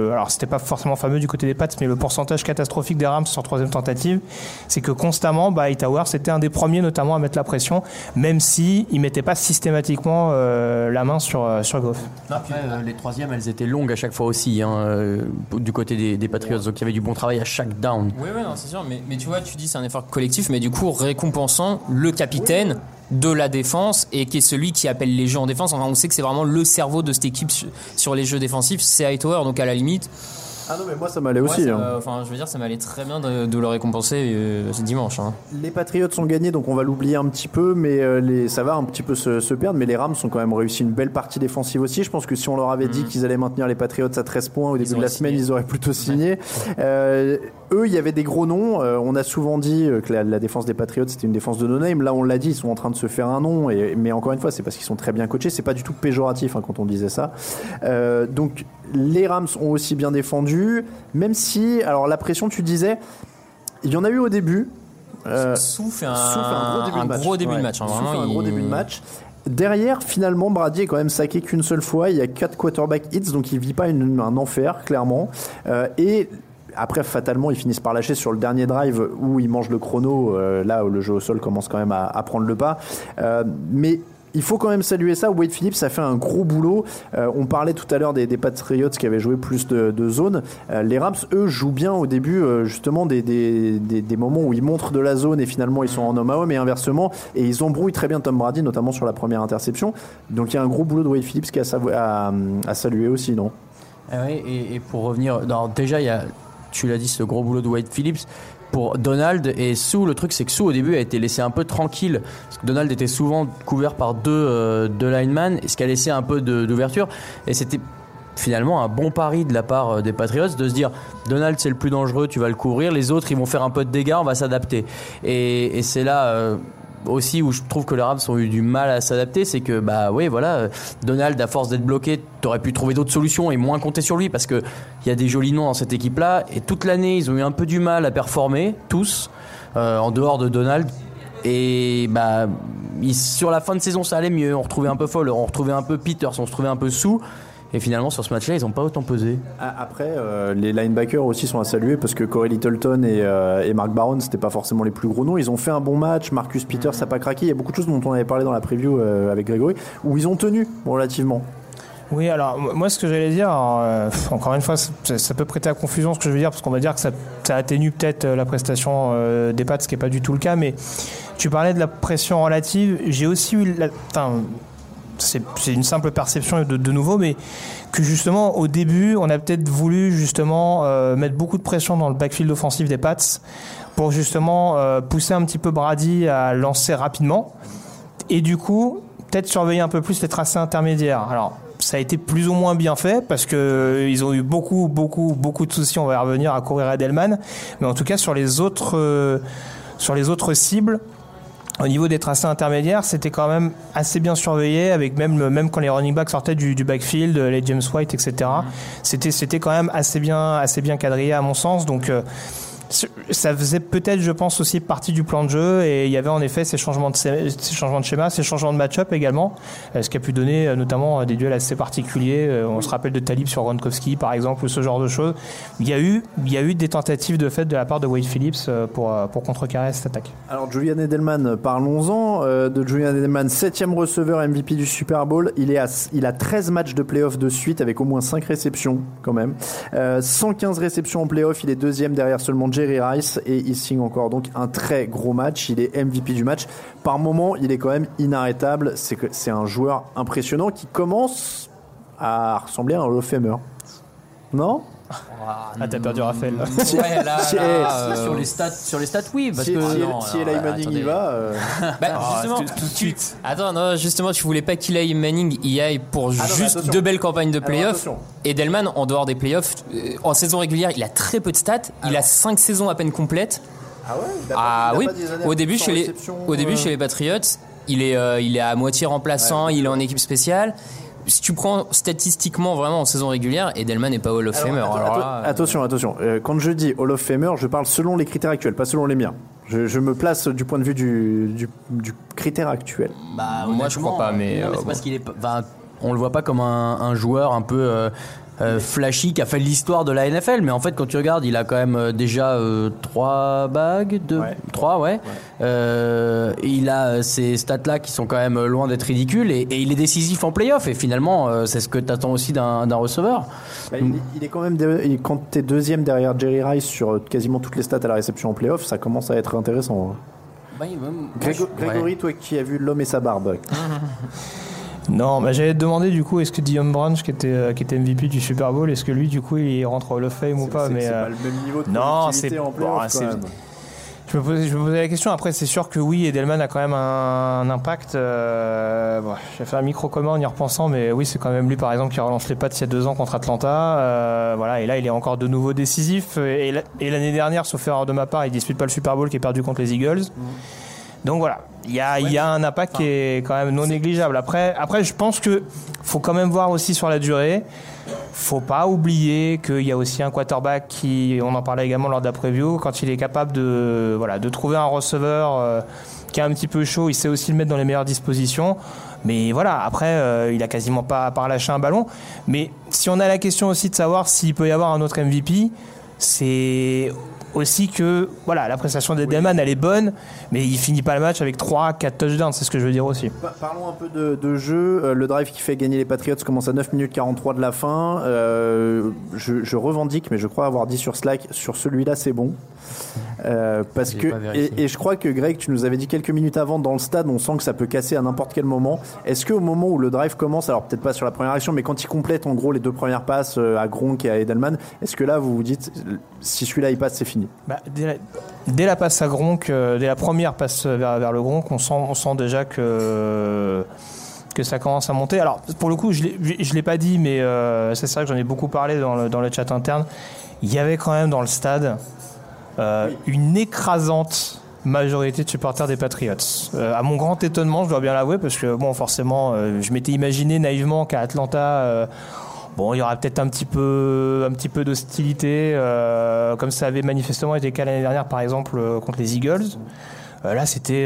le, alors c'était pas forcément fameux du côté des Pats, mais le pourcentage catastrophique des Rams sur troisième tentative, c'est que constamment, bah, C'était un des premiers notamment à mettre la pression, même si il mettait pas systématiquement euh, la main sur, euh, sur Goff. Après, euh, les troisièmes, elles étaient longues à chaque fois aussi, hein, euh, du côté des, des Patriots. Donc il y avait du bon travail à chaque down. Oui, oui, non, c'est sûr. Mais, mais tu vois, tu dis c'est un effort collectif, mais du coup, récompensant le capitaine de la défense et qui est celui qui appelle les jeux en défense. Enfin, on sait que c'est vraiment le cerveau de cette équipe sur, sur les jeux défensifs, c'est Hightower. Donc, à la limite. Ah non mais moi ça m'allait ouais, aussi. hein. Enfin, je veux dire, ça m'allait très bien de, de le récompenser euh, ce dimanche. hein. Les Patriots sont gagnés, donc on va l'oublier un petit peu, mais euh, les, ça va un petit peu se, se perdre. Mais les Rams ont quand même réussi une belle partie défensive aussi. Je pense que si on leur avait dit qu'ils allaient maintenir les Patriots à 13 points au début de la semaine, ils auraient plutôt signé. Euh, eux, il y avait des gros noms. Euh, on a souvent dit euh, que la, la défense des Patriots c'était une défense de no-name. Là, on l'a dit, ils sont en train de se faire un nom. Et, mais encore une fois, c'est parce qu'ils sont très bien coachés. C'est pas du tout péjoratif hein, quand on disait ça. Euh, donc les Rams ont aussi bien défendu, même si, alors la pression, tu disais, il y en a eu au début. Euh, Sou fait un, gros début un de match. gros début de Ouais. match, hein, vraiment, un gros début de match. Derrière, finalement, Brady est quand même saqué qu'une seule fois. Il y a quatre quarterback hits, donc il vit pas une- un enfer, clairement. Euh, et après, fatalement, ils finissent par lâcher sur le dernier drive où ils mangent le chrono, euh, là où le jeu au sol commence quand même à, prendre le pas. Euh, mais il faut quand même saluer ça. Wade Phillips a fait un gros boulot. Euh, on parlait tout à l'heure des, Patriots qui avaient joué plus de, de zone. Les Rams, eux, jouent bien au début, justement, des, moments où ils montrent de la zone et finalement ils sont en homme à homme et inversement. Et ils embrouillent très bien Tom Brady, notamment sur la première interception. Donc il y a un gros boulot de Wade Phillips qui est à, saluer aussi, non? Ah oui, et, pour revenir, déjà, il y a, tu l'as dit, ce gros boulot de Wade Phillips. Pour Donald et Sue, le truc c'est que Sue au début a été laissé un peu tranquille. Parce que Donald était souvent couvert par deux, euh, deux linemen, ce qui a laissé un peu d'ouverture. Et c'était finalement un bon pari de la part euh, des Patriots de se dire Donald c'est le plus dangereux, tu vas le couvrir, les autres ils vont faire un peu de dégâts, on va s'adapter. Et, et c'est là euh, aussi où je trouve que les Rams ont eu du mal à s'adapter, c'est que bah oui voilà, Donald à force d'être bloqué, t'aurais pu trouver d'autres solutions et moins compter sur lui parce que il y a des jolis noms dans cette équipe là et toute l'année ils ont eu un peu du mal à performer tous euh, en dehors de Donald et bah sur la fin de saison ça allait mieux, on retrouvait un peu Fowler, on retrouvait un peu Peters, on se trouvait un peu sous et finalement sur ce match là ils ont pas autant pesé. Après, euh, les linebackers aussi sont à saluer parce que Corey Littleton et, euh, et Mark Barron, c'était pas forcément les plus gros noms. Ils ont fait un bon match. Marcus Peters n'a pas craqué. Il y a beaucoup de choses dont on avait parlé dans la preview euh, avec Grégory où ils ont tenu relativement. Oui, alors moi ce que j'allais dire, alors, euh, encore une fois, ça, ça peut prêter à confusion ce que je veux dire, parce qu'on va dire que ça, ça atténue peut-être la prestation euh, des Pats, ce qui n'est pas du tout le cas, mais tu parlais de la pression relative, j'ai aussi eu, la, c'est une simple perception de, nouveau, mais que justement au début, on a peut-être voulu justement euh, mettre beaucoup de pression dans le backfield offensif des Pats pour justement euh, pousser un petit peu Brady à lancer rapidement et du coup peut-être surveiller un peu plus les tracés intermédiaires. Alors ça a été plus ou moins bien fait parce que euh, ils ont eu beaucoup beaucoup beaucoup de soucis. On va y revenir à courir à Delman, mais en tout cas sur les autres sur les autres cibles. Au niveau des tracés intermédiaires, c'était quand même assez bien surveillé, avec même, même quand les running backs sortaient du, du backfield, les James White, etc. C'était, c'était quand même assez bien, assez bien quadrillé à mon sens. Donc, euh, ça faisait peut-être, je pense, aussi partie du plan de jeu. Et il y avait en effet ces changements de, ces changements de schéma, ces changements de match-up également, euh, ce qui a pu donner euh, notamment euh, des duels assez particuliers. On se rappelle de Talib sur Gronkowski, par exemple, ou ce genre de choses. Il y a eu, il y a eu des tentatives de fait de la part de Wade Phillips pour, pour contrecarrer cette attaque. Alors Julian Edelman, parlons-en de Julian Edelman, septième receveur MVP du Super Bowl. Il, est à, il a 13 matchs de playoff de suite avec au moins 5 réceptions quand même. Euh, 115 réceptions en playoff, il est deuxième derrière seulement Jerry Rice et il signe encore donc un très gros match. Il est MVP du match. Par moment, il est quand même inarrêtable. C'est un joueur impressionnant qui commence à ressembler à un Hall of Famer. Non? Ah, t'as perdu Raphaël. là. Ouais, là, Si- là, eh, euh, sur les stats, sur les stats, oui, parce Si, que si- non, si non, Eli Manning y attendez. va, euh, Bah, Ah, justement, tout- tout de suite. Attends, non, justement, tu voulais pas qu'Eli Manning y aille pour mais juste deux belles campagnes de playoffs. Et Delman, en dehors des playoffs, euh, en saison régulière, il a très peu de stats. Il a cinq saisons à peine complètes. Ah ouais il a pas- Ah il a oui, pas au début, 100 chez les, au début euh, chez les Patriots, il est, euh, il est à moitié remplaçant, il est en équipe spéciale. Si tu prends statistiquement vraiment en saison régulière, Edelman n'est pas Hall of Famer. Atten- Alors atten- là, euh, attention, attention. Euh, quand je dis Hall of Famer, je parle selon les critères actuels, pas selon les miens. Je, je me place du point de vue du, du, du critère actuel. Bah, Moi, je crois pas, mais, non, euh, c'est bon. parce qu'il est. pas- enfin, on le voit pas comme un, un joueur un peu euh, euh, flashy qui a fait l'histoire de la NFL, mais en fait, quand tu regardes, il a quand même euh, déjà euh, trois bagues, deux, Ouais. trois, ouais. Euh, il a ces stats-là qui sont quand même loin d'être ridicules, et, et il est décisif en playoff. Et finalement, c'est ce que tu attends aussi d'un receveur. Bah, il, il est quand même. il- quand tu es deuxième derrière Jerry Rice sur quasiment toutes les stats à la réception en playoff, ça commence à être intéressant. Grégo- Grégory, toi qui as vu l'homme et sa barbe. Non, bah, j'allais te demander du coup, est-ce que Dion Branch, qui était, euh, qui était MVP du Super Bowl, est-ce que lui, du coup, il rentre au Hall of Fame ou pas C'est- mais c'est euh, pas le même niveau de non, c'est- en playoff, bon, je, me posais, je me posais la question. Après, c'est sûr que oui, Edelman a quand même un, un impact. Euh, bon, J'ai fait un micro commun en y repensant, mais oui, c'est quand même lui, par exemple, qui relance les pattes il y a deux ans contre Atlanta. Euh, voilà, et là, il est encore de nouveau décisif. Et, la- et l'année dernière, sauf erreur de ma part, il dispute pas le Super Bowl qui est perdu contre les Eagles. Donc voilà, il y a, il y a un impact qui est quand même non négligeable. Après, après, je pense que faut quand même voir aussi sur la durée. Faut pas oublier qu'il y a aussi un quarterback qui, on en parlait également lors de la quand il est capable de, voilà, de trouver un receveur euh, qui est un petit peu chaud, il sait aussi le mettre dans les meilleures dispositions. Mais voilà, après, euh, il a quasiment pas, pas relâché un ballon. Mais si on a la question aussi de savoir s'il peut y avoir un autre MVP, c'est aussi que voilà, la prestation d'Edelman, elle est bonne, mais il finit pas le match avec 3 4 touchdowns, c'est ce que je veux dire aussi. Pa- Parlons un peu de, de jeu. Euh, le drive qui fait gagner les Patriots commence à 9 minutes 43 de la fin. Euh, je, je revendique, mais je crois avoir dit sur Slack, sur celui-là, c'est bon. Euh, parce que et, et je crois que Greg, tu nous avais dit quelques minutes avant dans le stade, on sent que ça peut casser à n'importe quel moment. Est-ce que au moment où le drive commence, alors peut-être pas sur la première action, mais quand il complète en gros les deux premières passes euh, à Gronk et à Edelman, est-ce que là vous vous dites si celui-là il passe, c'est fini? Bah, dès, la, dès la passe à Gronk, euh, dès la première passe vers, vers le Gronk, on sent, on sent déjà que que ça commence à monter. Alors pour le coup, je l'ai- je l'ai pas dit, mais euh, c'est vrai que j'en ai beaucoup parlé dans le, dans le chat interne. Il y avait quand même dans le stade euh, une écrasante majorité de supporters des Patriots. Euh, à mon grand étonnement, je dois bien l'avouer, parce que bon, forcément, euh, je m'étais imaginé naïvement qu'à Atlanta, euh, bon, il y aura peut-être un petit peu, un petit peu d'hostilité, comme ça avait manifestement été le cas l'année dernière, par exemple, contre les Eagles. Là, c'était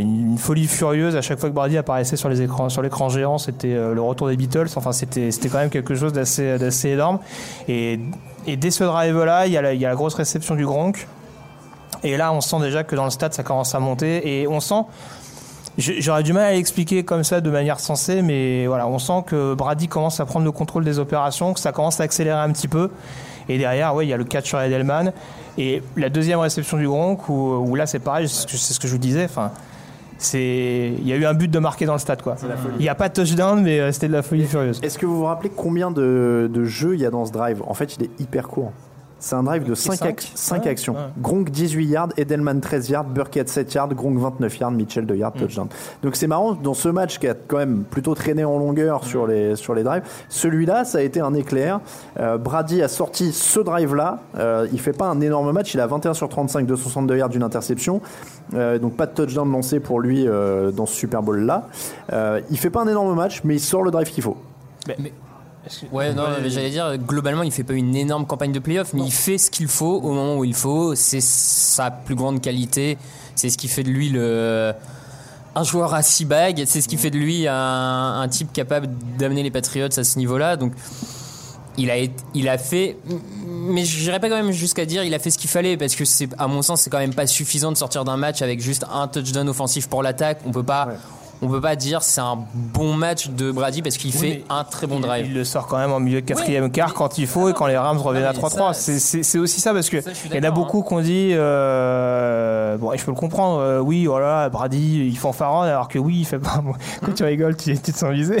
une, folie furieuse. À chaque fois que Brady apparaissait sur les écrans, sur l'écran géant, c'était le retour des Beatles. Enfin, c'était, c'était quand même quelque chose d'assez, d'assez énorme. Et, dès ce drive-là, il y a la grosse réception du Gronk. Et là, on sent déjà que dans le stade, ça commence à monter. Et on sent. J'aurais du mal à l'expliquer comme ça de manière sensée, mais voilà, on sent que Brady commence à prendre le contrôle des opérations, que ça commence à accélérer un petit peu. Et derrière, ouais, il y a le catch sur Edelman. Et la deuxième réception du Gronk, où, où là, c'est pareil, c'est ce que- c'est ce que je vous disais. Enfin, c'est, il y a eu un but de marqué dans le stade, quoi. Il n'y a pas de touchdown, mais euh, c'était de la folie furieuse. Est-ce que vous vous rappelez combien de, de jeux il y a dans ce drive? En fait, il est hyper court. C'est un drive de 5, cinq Ouais, actions. ouais. Gronk 18 yards, Edelman 13 yards, Burkhead 7 yards, Gronk 29 yards, Mitchell 2 yards, Mm. touchdown. Donc c'est marrant, dans ce match qui a quand même plutôt traîné en longueur Mm. sur, les, sur les drives, celui-là, ça a été un éclair. Euh, Brady a sorti ce drive-là. Euh, il fait pas un énorme match, il a 21 sur 35, 262 yards d'une interception. Euh, donc pas de touchdown lancé pour lui euh, dans ce Super Bowl-là. Euh, il fait pas un énorme match, mais il sort le drive qu'il faut. Ouais, non, mais j'allais dire, globalement, il fait pas une énorme campagne de playoff, mais il fait ce qu'il faut au moment où il faut. C'est sa plus grande qualité. C'est ce qui fait de lui le. Un joueur à six bagues, c'est ce qui fait de lui un, un type capable d'amener les Patriots à ce niveau-là. Donc, il a, il a fait. Mais je n'irais pas quand même jusqu'à dire il a fait ce qu'il fallait, parce que c'est, à mon sens, c'est quand même pas suffisant de sortir d'un match avec juste un touchdown offensif pour l'attaque. On peut pas. On peut pas dire c'est un bon match de Brady parce qu'il Oui, fait un très bon drive. Il le sort quand même en milieu de quatrième quart quand il faut et quand les Rams reviennent à 3-3. C'est- aussi ça parce que Ça, il y en a d'accord, beaucoup qui ont dit euh, bon et je peux le comprendre euh, oui voilà Brady il fanfaronne alors que oui il fait pas quand tu rigoles tu, tu te sens visé.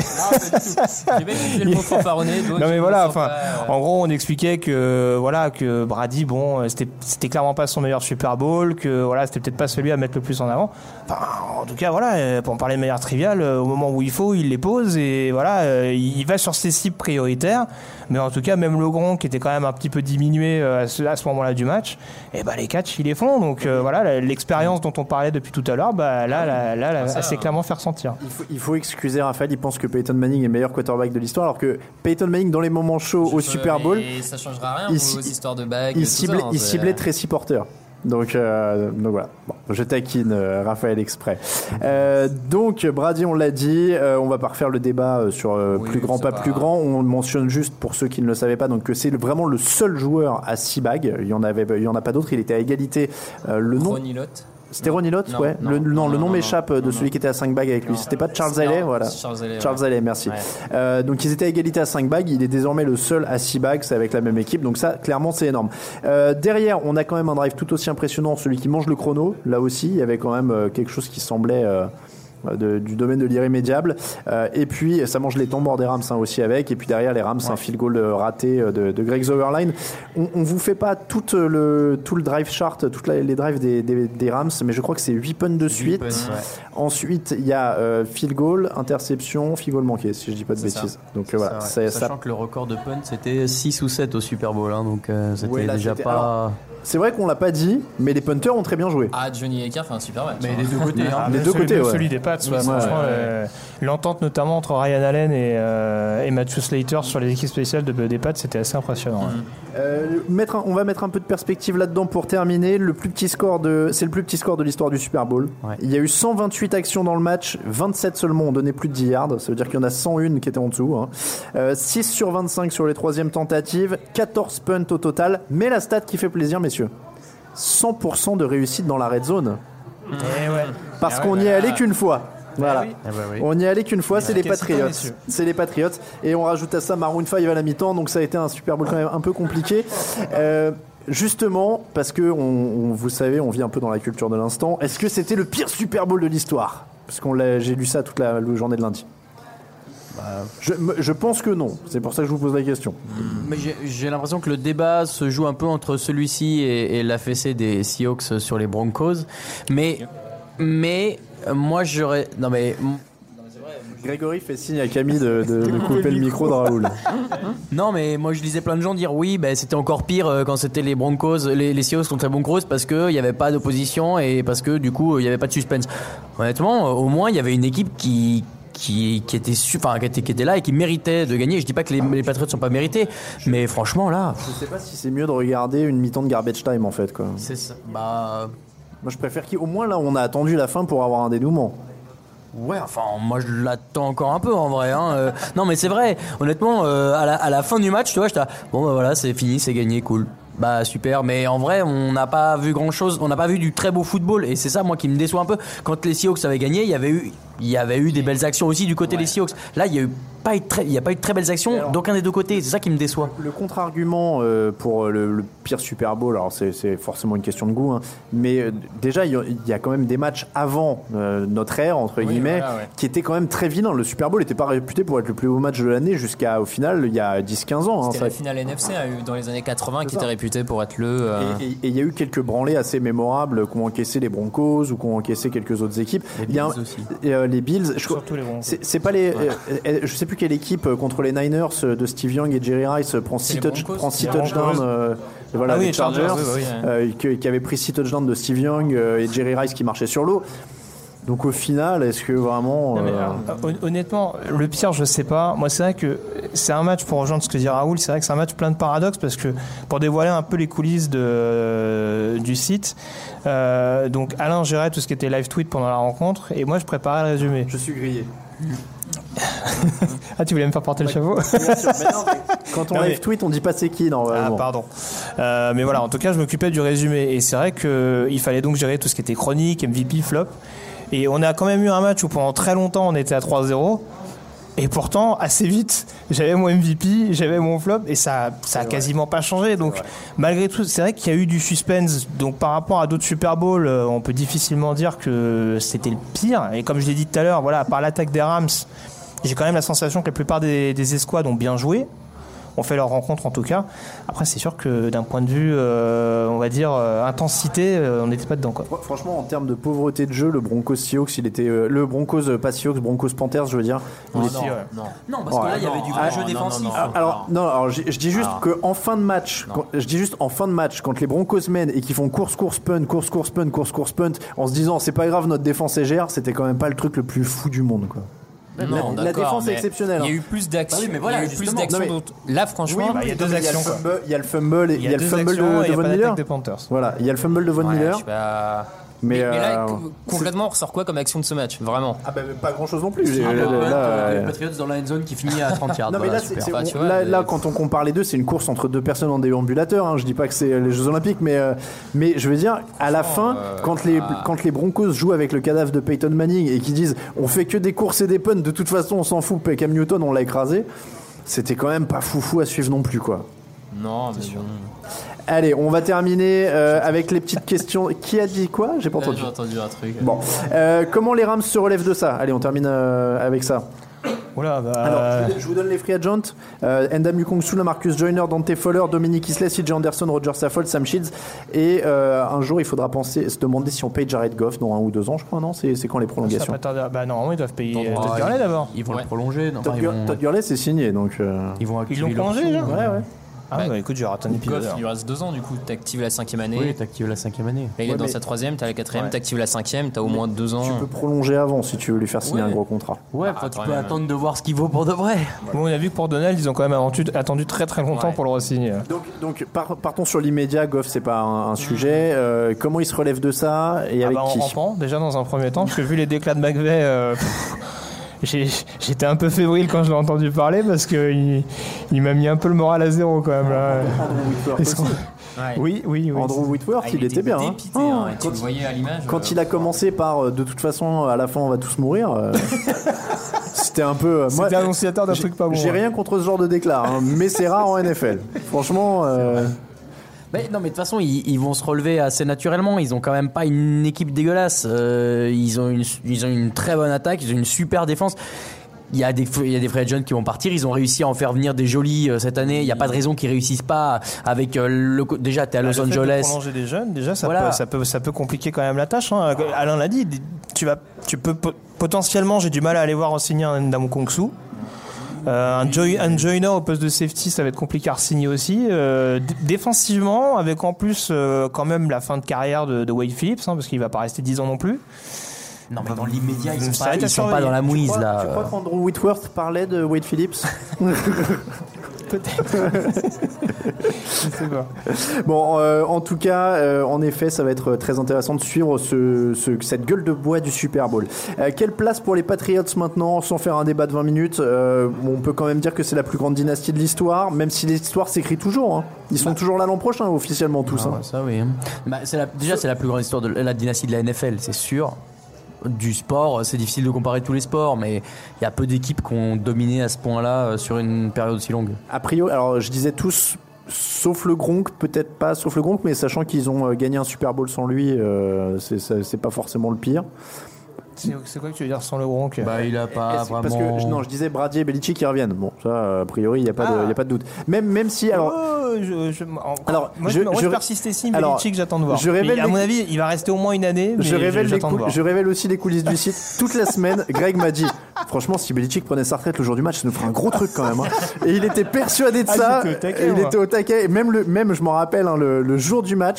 J'ai même le mot fanfaronné, non mais voilà enfin pas, en gros on expliquait que voilà que Brady bon c'était clairement pas son meilleur Super Bowl que voilà c'était peut-être pas celui à mettre le plus en avant. Enfin, en tout cas voilà pour en parler de manière triviale euh, au moment où il faut il les pose et voilà euh, il va sur ses cibles prioritaires mais en tout cas même le Gronk qui était quand même un petit peu diminué euh, à ce, à ce moment-là du match et bah les catchs ils les font donc euh, voilà l'expérience dont on parlait depuis tout à l'heure bah là là, là, hein. clairement faire sentir. Il faut, il faut excuser Raphaël, il pense que Peyton Manning est le meilleur quarterback de l'histoire, alors que Peyton Manning, dans les moments chauds au Super Bowl, et ça changera rien il aux histoires de bagues. il ciblait, ça, hein, il c'est- ciblait Tracy Porter. Donc, euh, donc voilà, bon, je taquine euh, Raphaël exprès. Euh, donc Brady, on l'a dit, euh, on va pas refaire le débat euh, sur euh, Oui, plus grand, pas pas- plus grand. On mentionne juste pour ceux qui ne le savaient pas, donc que c'est vraiment le seul joueur à 6 bagues. Il y en avait, il y en a pas d'autres. Il était à égalité. Euh, le nom. C'était Ronnie Lott, Non, ouais. non, le, non, non, le nom m'échappe de celui qui était à 5 bagues avec lui. C'était pas Charles Haley, voilà. Charles Haley, Charles ouais. Haley, merci. Ouais. Euh, donc ils étaient à égalité à 5 bagues. Il est désormais le seul à 6 bagues. C'est avec la même équipe. Donc ça, clairement, c'est énorme. Euh, derrière, on a quand même un drive tout aussi impressionnant, celui qui mange le chrono. Là aussi, il y avait quand même euh, quelque chose qui semblait. euh, de- du domaine de l'irrémédiable. Euh, et puis, ça mange les tambours des Rams hein, aussi avec. Et puis derrière, les Rams, un field goal euh, raté euh, de, de Greg Zoverline. On, on vous fait pas tout le, tout le drive chart, toutes les drives des, des, des Rams, mais je crois que c'est 8 punts de suite. punts, ouais. Ensuite, il y a euh, field goal, interception, field goal manqué, si je dis pas de ça. bêtises. Donc euh, voilà, Ça, ouais. Sachant ça. que le record de punt c'était 6 ou 7 au Super Bowl, hein, donc euh, c'était là, déjà c'était- pas. alors, C'est vrai qu'on l'a pas dit, mais les punters ont très bien joué. Ah, Johnny Aker fait un super match. Mais hein. les deux côtés, hein. Les deux celui- côtés, ouais. celui des Pats, ouais, Ouais, franchement, ouais. euh, l'entente notamment entre Ryan Allen et, euh, et Matthew Slater sur les équipes spéciales de, des Pats, c'était assez impressionnant. ouais. Euh, Euh, mettre un- on va mettre un peu de perspective là-dedans pour terminer. Le plus petit score de, c'est le plus petit score de l'histoire du Super Bowl. Il y a eu 128 actions dans le match, 27 seulement ont donné plus de 10 yards. Ça veut dire qu'il y en a 101 qui étaient en dessous. hein. Euh, 6 sur 25 sur les troisièmes tentatives, 14 punts au total. Mais la stat qui fait plaisir, messieurs, 100% de réussite dans la red zone. Parce Ah qu'on n'y est bah allé là. qu'une fois. Voilà. oui. Bah oui. On n'y est allé qu'une fois, c'est les Patriots. C'est les Patriots. Et on rajoute à ça Maroon 5 à la mi-temps, donc ça a été un Super Bowl quand même un peu compliqué. Euh, justement, parce que on, on- vous savez, on vit un peu dans la culture de l'instant. Est-ce que c'était le pire Super Bowl de l'histoire? Parce qu'on l'a- j'ai lu ça toute la, la journée de lundi. Je, me- je pense que non. C'est pour ça que je vous pose la question. Mais j'ai- l'impression que le débat se joue un peu entre celui-ci et, et la fessée des Seahawks sur les Broncos. Mais, mais euh, moi j'aurais. Non mais. Grégory fait signe à Camille de, de- de couper le micro de Raoul. Non, mais moi je lisais plein de gens dire oui, ben, c'était encore pire euh, quand c'était les Broncos, les, les Seahawks contre les Broncos parce qu'il n'y avait pas d'opposition et parce que du coup il n'y avait pas de suspense. Honnêtement, euh, au moins il y avait une équipe qui. Qui, qui était enfin, qui était, qui était là et qui méritait de gagner. Je dis pas que les, les Patriots sont pas mérités, mais franchement là, Je sais pas si c'est mieux de regarder une mi-temps de garbage time en fait. Quoi. c'est ça. Bah, Moi je préfère qu'au moins là on a attendu la fin pour avoir un dénouement. Ouais, enfin, moi je l'attends encore un peu en vrai. Hein. Euh, non, mais c'est vrai, honnêtement, euh, à, la, à la fin du match, tu vois, j'étais bon, bah voilà, c'est fini, c'est gagné, cool. Bah super, mais en vrai, on n'a pas vu grand chose, on n'a pas vu du très beau football, et c'est ça, moi, qui me déçoit un peu. Quand les Seahawks avaient gagné, il y avait eu, il y avait eu des belles actions aussi du côté des Seahawks. Là, il y a eu pas eu de très, il y a pas eu de très belles actions d'aucun des deux côtés, c'est ça qui me déçoit. Le contre-argument euh, pour le, le pire Super Bowl, alors c'est c'est forcément une question de goût, hein, mais euh, déjà il y, a- il y a quand même des matchs avant euh, notre ère, entre guillemets, voilà, ouais. qui étaient quand même très vilains. Le Super Bowl n'était pas réputé pour être le plus beau match de l'année jusqu'à au final il y a 10-15 ans. hein, C'était ça- la finale NFC a eu dans les années 80 qui ça. était réputée pour être le. euh, Et il y a eu quelques branlées assez mémorables qu'ont encaissé les Broncos ou qu'ont encaissé quelques autres équipes. Les Bills aussi. Les Bills, je, Surtout les Broncos. c'est pas les, euh, euh, je sais plus quelle équipe euh, contre les Niners de Steve Young et Jerry Rice prend C'est 6 les touch, touchdowns. Euh, voilà, Ah oui, les Chargers, Chargers, oui, oui, euh, qui, qui avait pris 6 touchdowns de Steve Young et Jerry Rice qui marchait sur l'eau. Donc au final, est-ce que vraiment Non, mais, euh, euh, hon- honnêtement, le pire, je sais pas. Moi, c'est vrai que c'est un match, pour rejoindre ce que dit Raoul, c'est vrai que c'est un match plein de paradoxes parce que pour dévoiler un peu les coulisses de, du site, euh, donc Alain gérait tout ce qui était live tweet pendant la rencontre et moi, je préparais le résumé. je suis grillé Ah, tu voulais me faire porter le chapeau Bien sûr, mais non, mais quand on live tweet, on dit pas c'est qui Ah, normalement. pardon. Euh, mais voilà, en tout cas, je m'occupais du résumé. Et c'est vrai qu'il fallait donc gérer tout ce qui était chronique, MVP, flop. Et on a quand même eu un match où pendant très longtemps, on était à 3-0. Et pourtant, assez vite, j'avais mon MVP, j'avais mon flop, et ça, ça a quasiment pas changé. Donc, malgré tout, c'est vrai qu'il y a eu du suspense. Donc, par rapport à d'autres Super Bowl, euh, on peut difficilement dire que c'était le pire. Et comme je l'ai dit tout à l'heure, voilà, par l'attaque des Rams, j'ai quand même la sensation que la plupart des, des escouades ont bien joué ont fait leur rencontre en tout cas. Après, c'est sûr que d'un point de vue, euh, on va dire, euh, intensité, euh, on n'était pas dedans. Quoi. Fr- Franchement, en termes de pauvreté de jeu, le Broncos Seahawks, il était euh, le Broncos pas Seahawks, Broncos Panthers, je veux dire. était- non, non. Non, parce que là, il y avait du vrai jeu défensif. Ah, alors non, alors je, je dis juste que en fin de match, quand- je dis juste en fin de match, quand les Broncos mènent et qu'ils font course course punt, course course punt, course course punt, en se disant c'est pas grave, notre défense est gère, c'était quand même pas le truc le plus fou du monde quoi. Non, la, défense est exceptionnelle. Il y a hein. eu plus d'actions. Bah oui, mais voilà, il y a eu plus d'actions. Mais-. Là, franchement, Oui, bah, il y a deux actions, Il y a le fumble, il y a le fumble, et il y a le fumble actions, de, Von Miller. d'attaque des Panthers. Voilà, il y a le fumble de Von ouais, Miller. Mais, Mais, mais là, euh, concrètement, on ressort quoi comme action de ce match Vraiment? Ah bah pas grand chose non plus. Ah, là, bah, là, les euh, Patriots dans la end zone qui finit à 30 yards. Non mais voilà, là, Enfin, on- vois, quand on compare les deux, c'est une course entre deux personnes en déambulateur. Hein. Je dis pas que c'est les Jeux Olympiques, mais euh, mais je veux dire, à la fin, euh, quand les ah. quand les Broncos jouent avec le cadavre de Peyton Manning et qui disent on fait que des courses et des punts, de toute façon on s'en fout. Cam Newton, on l'a écrasé. C'était quand même pas foufou à suivre non plus quoi. Non, mais bon. Allez, on va terminer euh, avec les petites questions. Qui a dit quoi? J'ai pas entendu. J'ai entendu un truc. Bon, Euh, comment les Rams se relèvent de ça? Allez, on termine euh, avec ça. Voilà, bah, Alors, je vous- donne les free agents. Euh, Endam Yukongsu, Marcus Joyner, Dante Fowler, Dominique Isley, CJ Anderson, Roger Saffold, Sam Shields. Et euh, un jour, il faudra penser, se demander si on paye Jared Goff dans un ou deux ans, je crois, non? C'est c'est quand les ça prolongations tarder. Bah, normalement, ils doivent payer Todd Gurley d'abord. Ils vont Ouais. le prolonger. non, Todd, enfin, ils Gur- vont- Todd Gurley, c'est signé, donc... euh, Ils vont Ils l'ont prolongé, déjà Ouais, ouais. Ah, bah, écoute, j'ai raté un épisode. Goff, il lui reste deux ans du coup. T'actives la cinquième année. Oui, t'actives la cinquième année. Là, il est dans mais- sa troisième, t'as la quatrième, Ouais. t'actives la cinquième, t'as au moins deux ans. Tu peux prolonger avant si tu veux lui faire signer Ouais. un gros contrat. Ouais, Ah, tu peux même. attendre de voir ce qu'il vaut pour de vrai. Bon, on a vu que pour Donald, ils ont quand même attendu, attendu très très longtemps Ouais. pour le re-signer. Donc, donc par- partons sur l'immédiat. Goff, c'est pas un, un sujet. Euh, comment il se relève de ça et Ah avec bah, en qui? déjà dans un premier temps, parce que vu les déclats de McVeigh, euh, j'étais un peu fébrile quand je l'ai entendu parler parce qu'il il, m'a mis un peu le moral à zéro quand même. Là. Andrew Whitworth. Ouais. Oui, oui, oui. Andrew Whitworth, Ah, il, était bien. hein. dépité, hein, tu quand, le voyais à l'image. quand euh, il a commencé par euh, de toute façon, à la fin, on va tous mourir. euh, C'était un peu. moi, C'était annonciateur d'un j'ai- truc pas bon. J'ai rien contre ce genre de déclat, hein, mais c'est rare en NFL. Franchement, euh, Mais non, mais de toute façon, ils, ils vont se relever assez naturellement. Ils ont quand même pas une équipe dégueulasse. Euh, ils, ont une, ils ont une très bonne attaque, ils ont une super défense. Il y a des, il y a des free agents qui vont partir. Ils ont réussi à en faire venir des jolis euh, cette année. Il n'y a pas de raison qu'ils réussissent pas avec euh, le. Déjà, t'es à Bah, Los le fait de Angeles. prolonger des jeunes, déjà, ça, Voilà. peut, ça, peut, ça peut compliquer quand même la tâche. hein. Alain l'a dit, tu, vas, tu peux po- potentiellement, j'ai du mal à aller voir signer un Ndamu Kongsu. Euh, un, Joy, un Joyner au poste de safety, ça va être compliqué à signer aussi. Euh, défensivement, avec en plus euh, quand même la fin de carrière de, de Wade Phillips, hein, parce qu'il va pas rester 10 ans non plus. Non, mais dans l'immédiat, ils sont pas, ils sont dans la mouise crois, là. tu crois qu'Andrew Whitworth parlait de Wade Phillips Peut-être. Je sais pas. Bon, euh, en tout cas, euh, en effet, ça va être très intéressant de suivre ce, ce- cette gueule de bois du Super Bowl. Euh, quelle place pour les Patriots maintenant, sans faire un débat de 20 minutes Euh, On peut quand même dire que c'est la plus grande dynastie de l'histoire, même si l'histoire s'écrit toujours. hein. Ils sont toujours là l'an prochain, officiellement tous. Ah hein. ouais, ça oui. Bah, la- déjà, c'est la plus grande histoire de la dynastie de la NFL, c'est sûr. Du sport, c'est difficile de comparer tous les sports, mais il y a peu d'équipes qui ont dominé à ce point-là euh, sur une période aussi longue. A priori, alors je disais tous, sauf le Gronk, peut-être pas sauf le Gronk, mais sachant qu'ils ont euh, gagné un Super Bowl sans lui, euh, c'est- pas forcément le pire. C'est quoi que tu veux dire sans le Gronk Bah, il a pas Est-ce- vraiment. Parce que je- non, je disais Brady et Belichick qui reviennent. Bon, ça, a priori, il n'y a, pas de- Ah. il y a pas de doute. Même, même si, alors, Oh, je, Alors, moi, je- je, moi, je- je persiste ici, mais alors, Belichick, j'attends de voir. je révèle Mais à mon avis, il va rester au moins une année. Mais je, révèle les j'attends de cou- voir. je révèle aussi les coulisses du site. Toute la semaine, Greg m'a dit Franchement, si Belichick prenait sa retraite le jour du match, ça nous ferait un gros truc quand même. hein. Et il était persuadé de Ah, ça. j'étais au taquet, Et il moi. était au taquet. Et même, le, même je m'en rappelle, hein, le, le jour du match,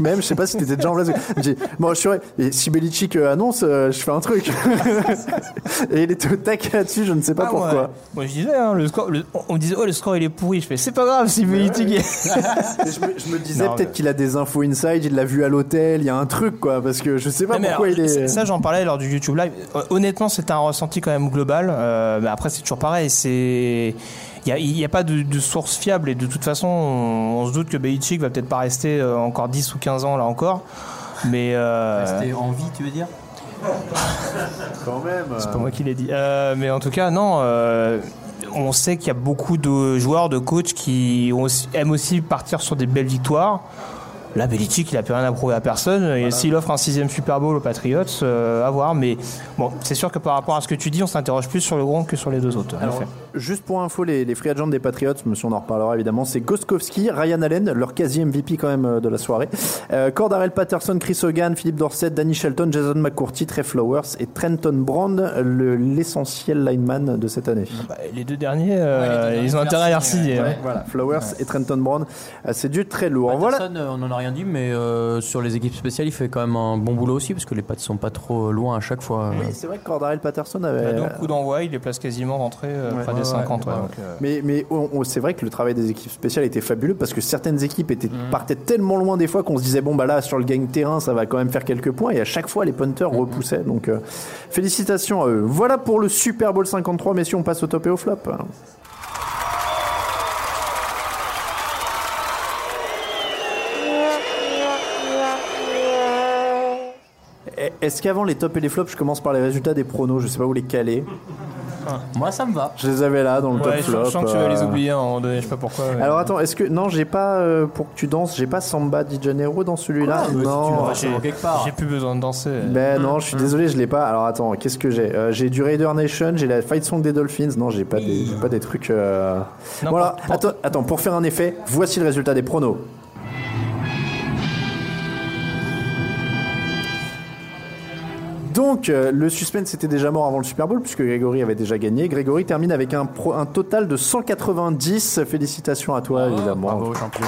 Même, je sais pas si t'étais déjà en place. Il me dit, Bon, je suis vrai. Et si Belichick euh, annonce, euh, je fais un truc. et il était au taquet là-dessus, je ne sais pas Ah, pourquoi. Moi, je disais, hein, le score, le- on me disait, oh le score il est pourri. Je fais, c'est pas grave si Belichick est. Et je, me, je me disais Non, peut-être mais- qu'il a des infos inside, il l'a vu à l'hôtel, il y a un truc quoi, parce que je sais pas mais pourquoi alors, il est. Ça, j'en parlais lors du YouTube Live. Euh, Honnêtement, c'est un ressenti quand même global. Euh, mais après, c'est toujours pareil. C'est il n'y a, il y a pas de, de source fiable et de toute façon, on, on se doute que Belichick va peut-être pas rester euh, encore 10 ou 15 ans là encore. Mais euh, Rester en vie, tu veux dire? Quand même. c'est pas moi qui l'ai dit. Euh, mais en tout cas, non. euh, on sait qu'il y a beaucoup de joueurs, de coachs qui ont aussi- aiment aussi partir sur des belles victoires. Là, Belichick, il a plus rien à prouver à personne. Et s'il offre un sixième Super Bowl aux Patriots, euh, à voir. Mais bon, c'est sûr que par rapport à ce que tu dis, on s'interroge plus sur le Gronk que sur les deux autres. Alors, juste pour info, les, les free agents des Patriots, monsieur, on en reparlera évidemment, c'est Goskowski, Ryan Allen, leur quasi MVP quand même euh, de la soirée, euh, Cordarel Patterson, Chris Hogan, Philippe Dorset, Danny Shelton, Jason McCourty, Trey Flowers et Trenton Brand, le- l'essentiel lineman de cette année. Bah, les deux derniers, euh, Ouais, les deux ils ont derniers, intérêt à les signer. ouais. hein. Voilà, Flowers et Trenton Brand, euh, c'est du très lourd. Patterson, on en a rien dit, mais euh, sur les équipes spéciales, il fait quand même un bon boulot aussi, parce que les pattes sont pas trop loin à chaque fois. Oui, c'est vrai que Cordarel Patterson Il avait. a deux coups d'envoi, il les place quasiment d'entrée euh, Ouais. près Ouais, des ouais, 50. ouais, ouais. donc, euh, Mais, mais on- on- c'est vrai que le travail des équipes spéciales était fabuleux parce que certaines équipes étaient, Mhm. partaient tellement loin des fois qu'on se disait bon bah là sur le gain terrain ça va quand même faire quelques points et à chaque fois les punters Mhm. repoussaient donc euh, félicitations à eux. Voilà pour le Super Bowl 53 messieurs on passe au top et au flop. Est-ce qu'avant les tops et les flops, je commence par les résultats des pronos Je sais pas où les caler. Moi, ça me va. Je les avais là dans le Ouais, top je flop. je sens que tu vas les euh. oublier à un moment donné, je sais pas pourquoi. mais- Alors attends, est-ce que non, j'ai pas euh, pour que tu danses, j'ai pas Samba di Janeiro dans celui-là. Ah, si tu non, part. J'ai plus besoin de danser. Ben non, je suis désolé, je l'ai pas. Alors attends, qu'est-ce que j'ai Euh, J'ai du Raider Nation, j'ai la Fight Song des Dolphins. Non, j'ai pas des, pas des trucs. euh, Non, voilà. pour- pour- Attends, attends, pour faire un effet, voici le résultat des pronos. Donc, euh, le suspense était déjà mort avant le Super Bowl, puisque Grégory avait déjà gagné. Grégory termine avec un, pro- un total de 190. Félicitations à toi, évidemment. Bravo, champion.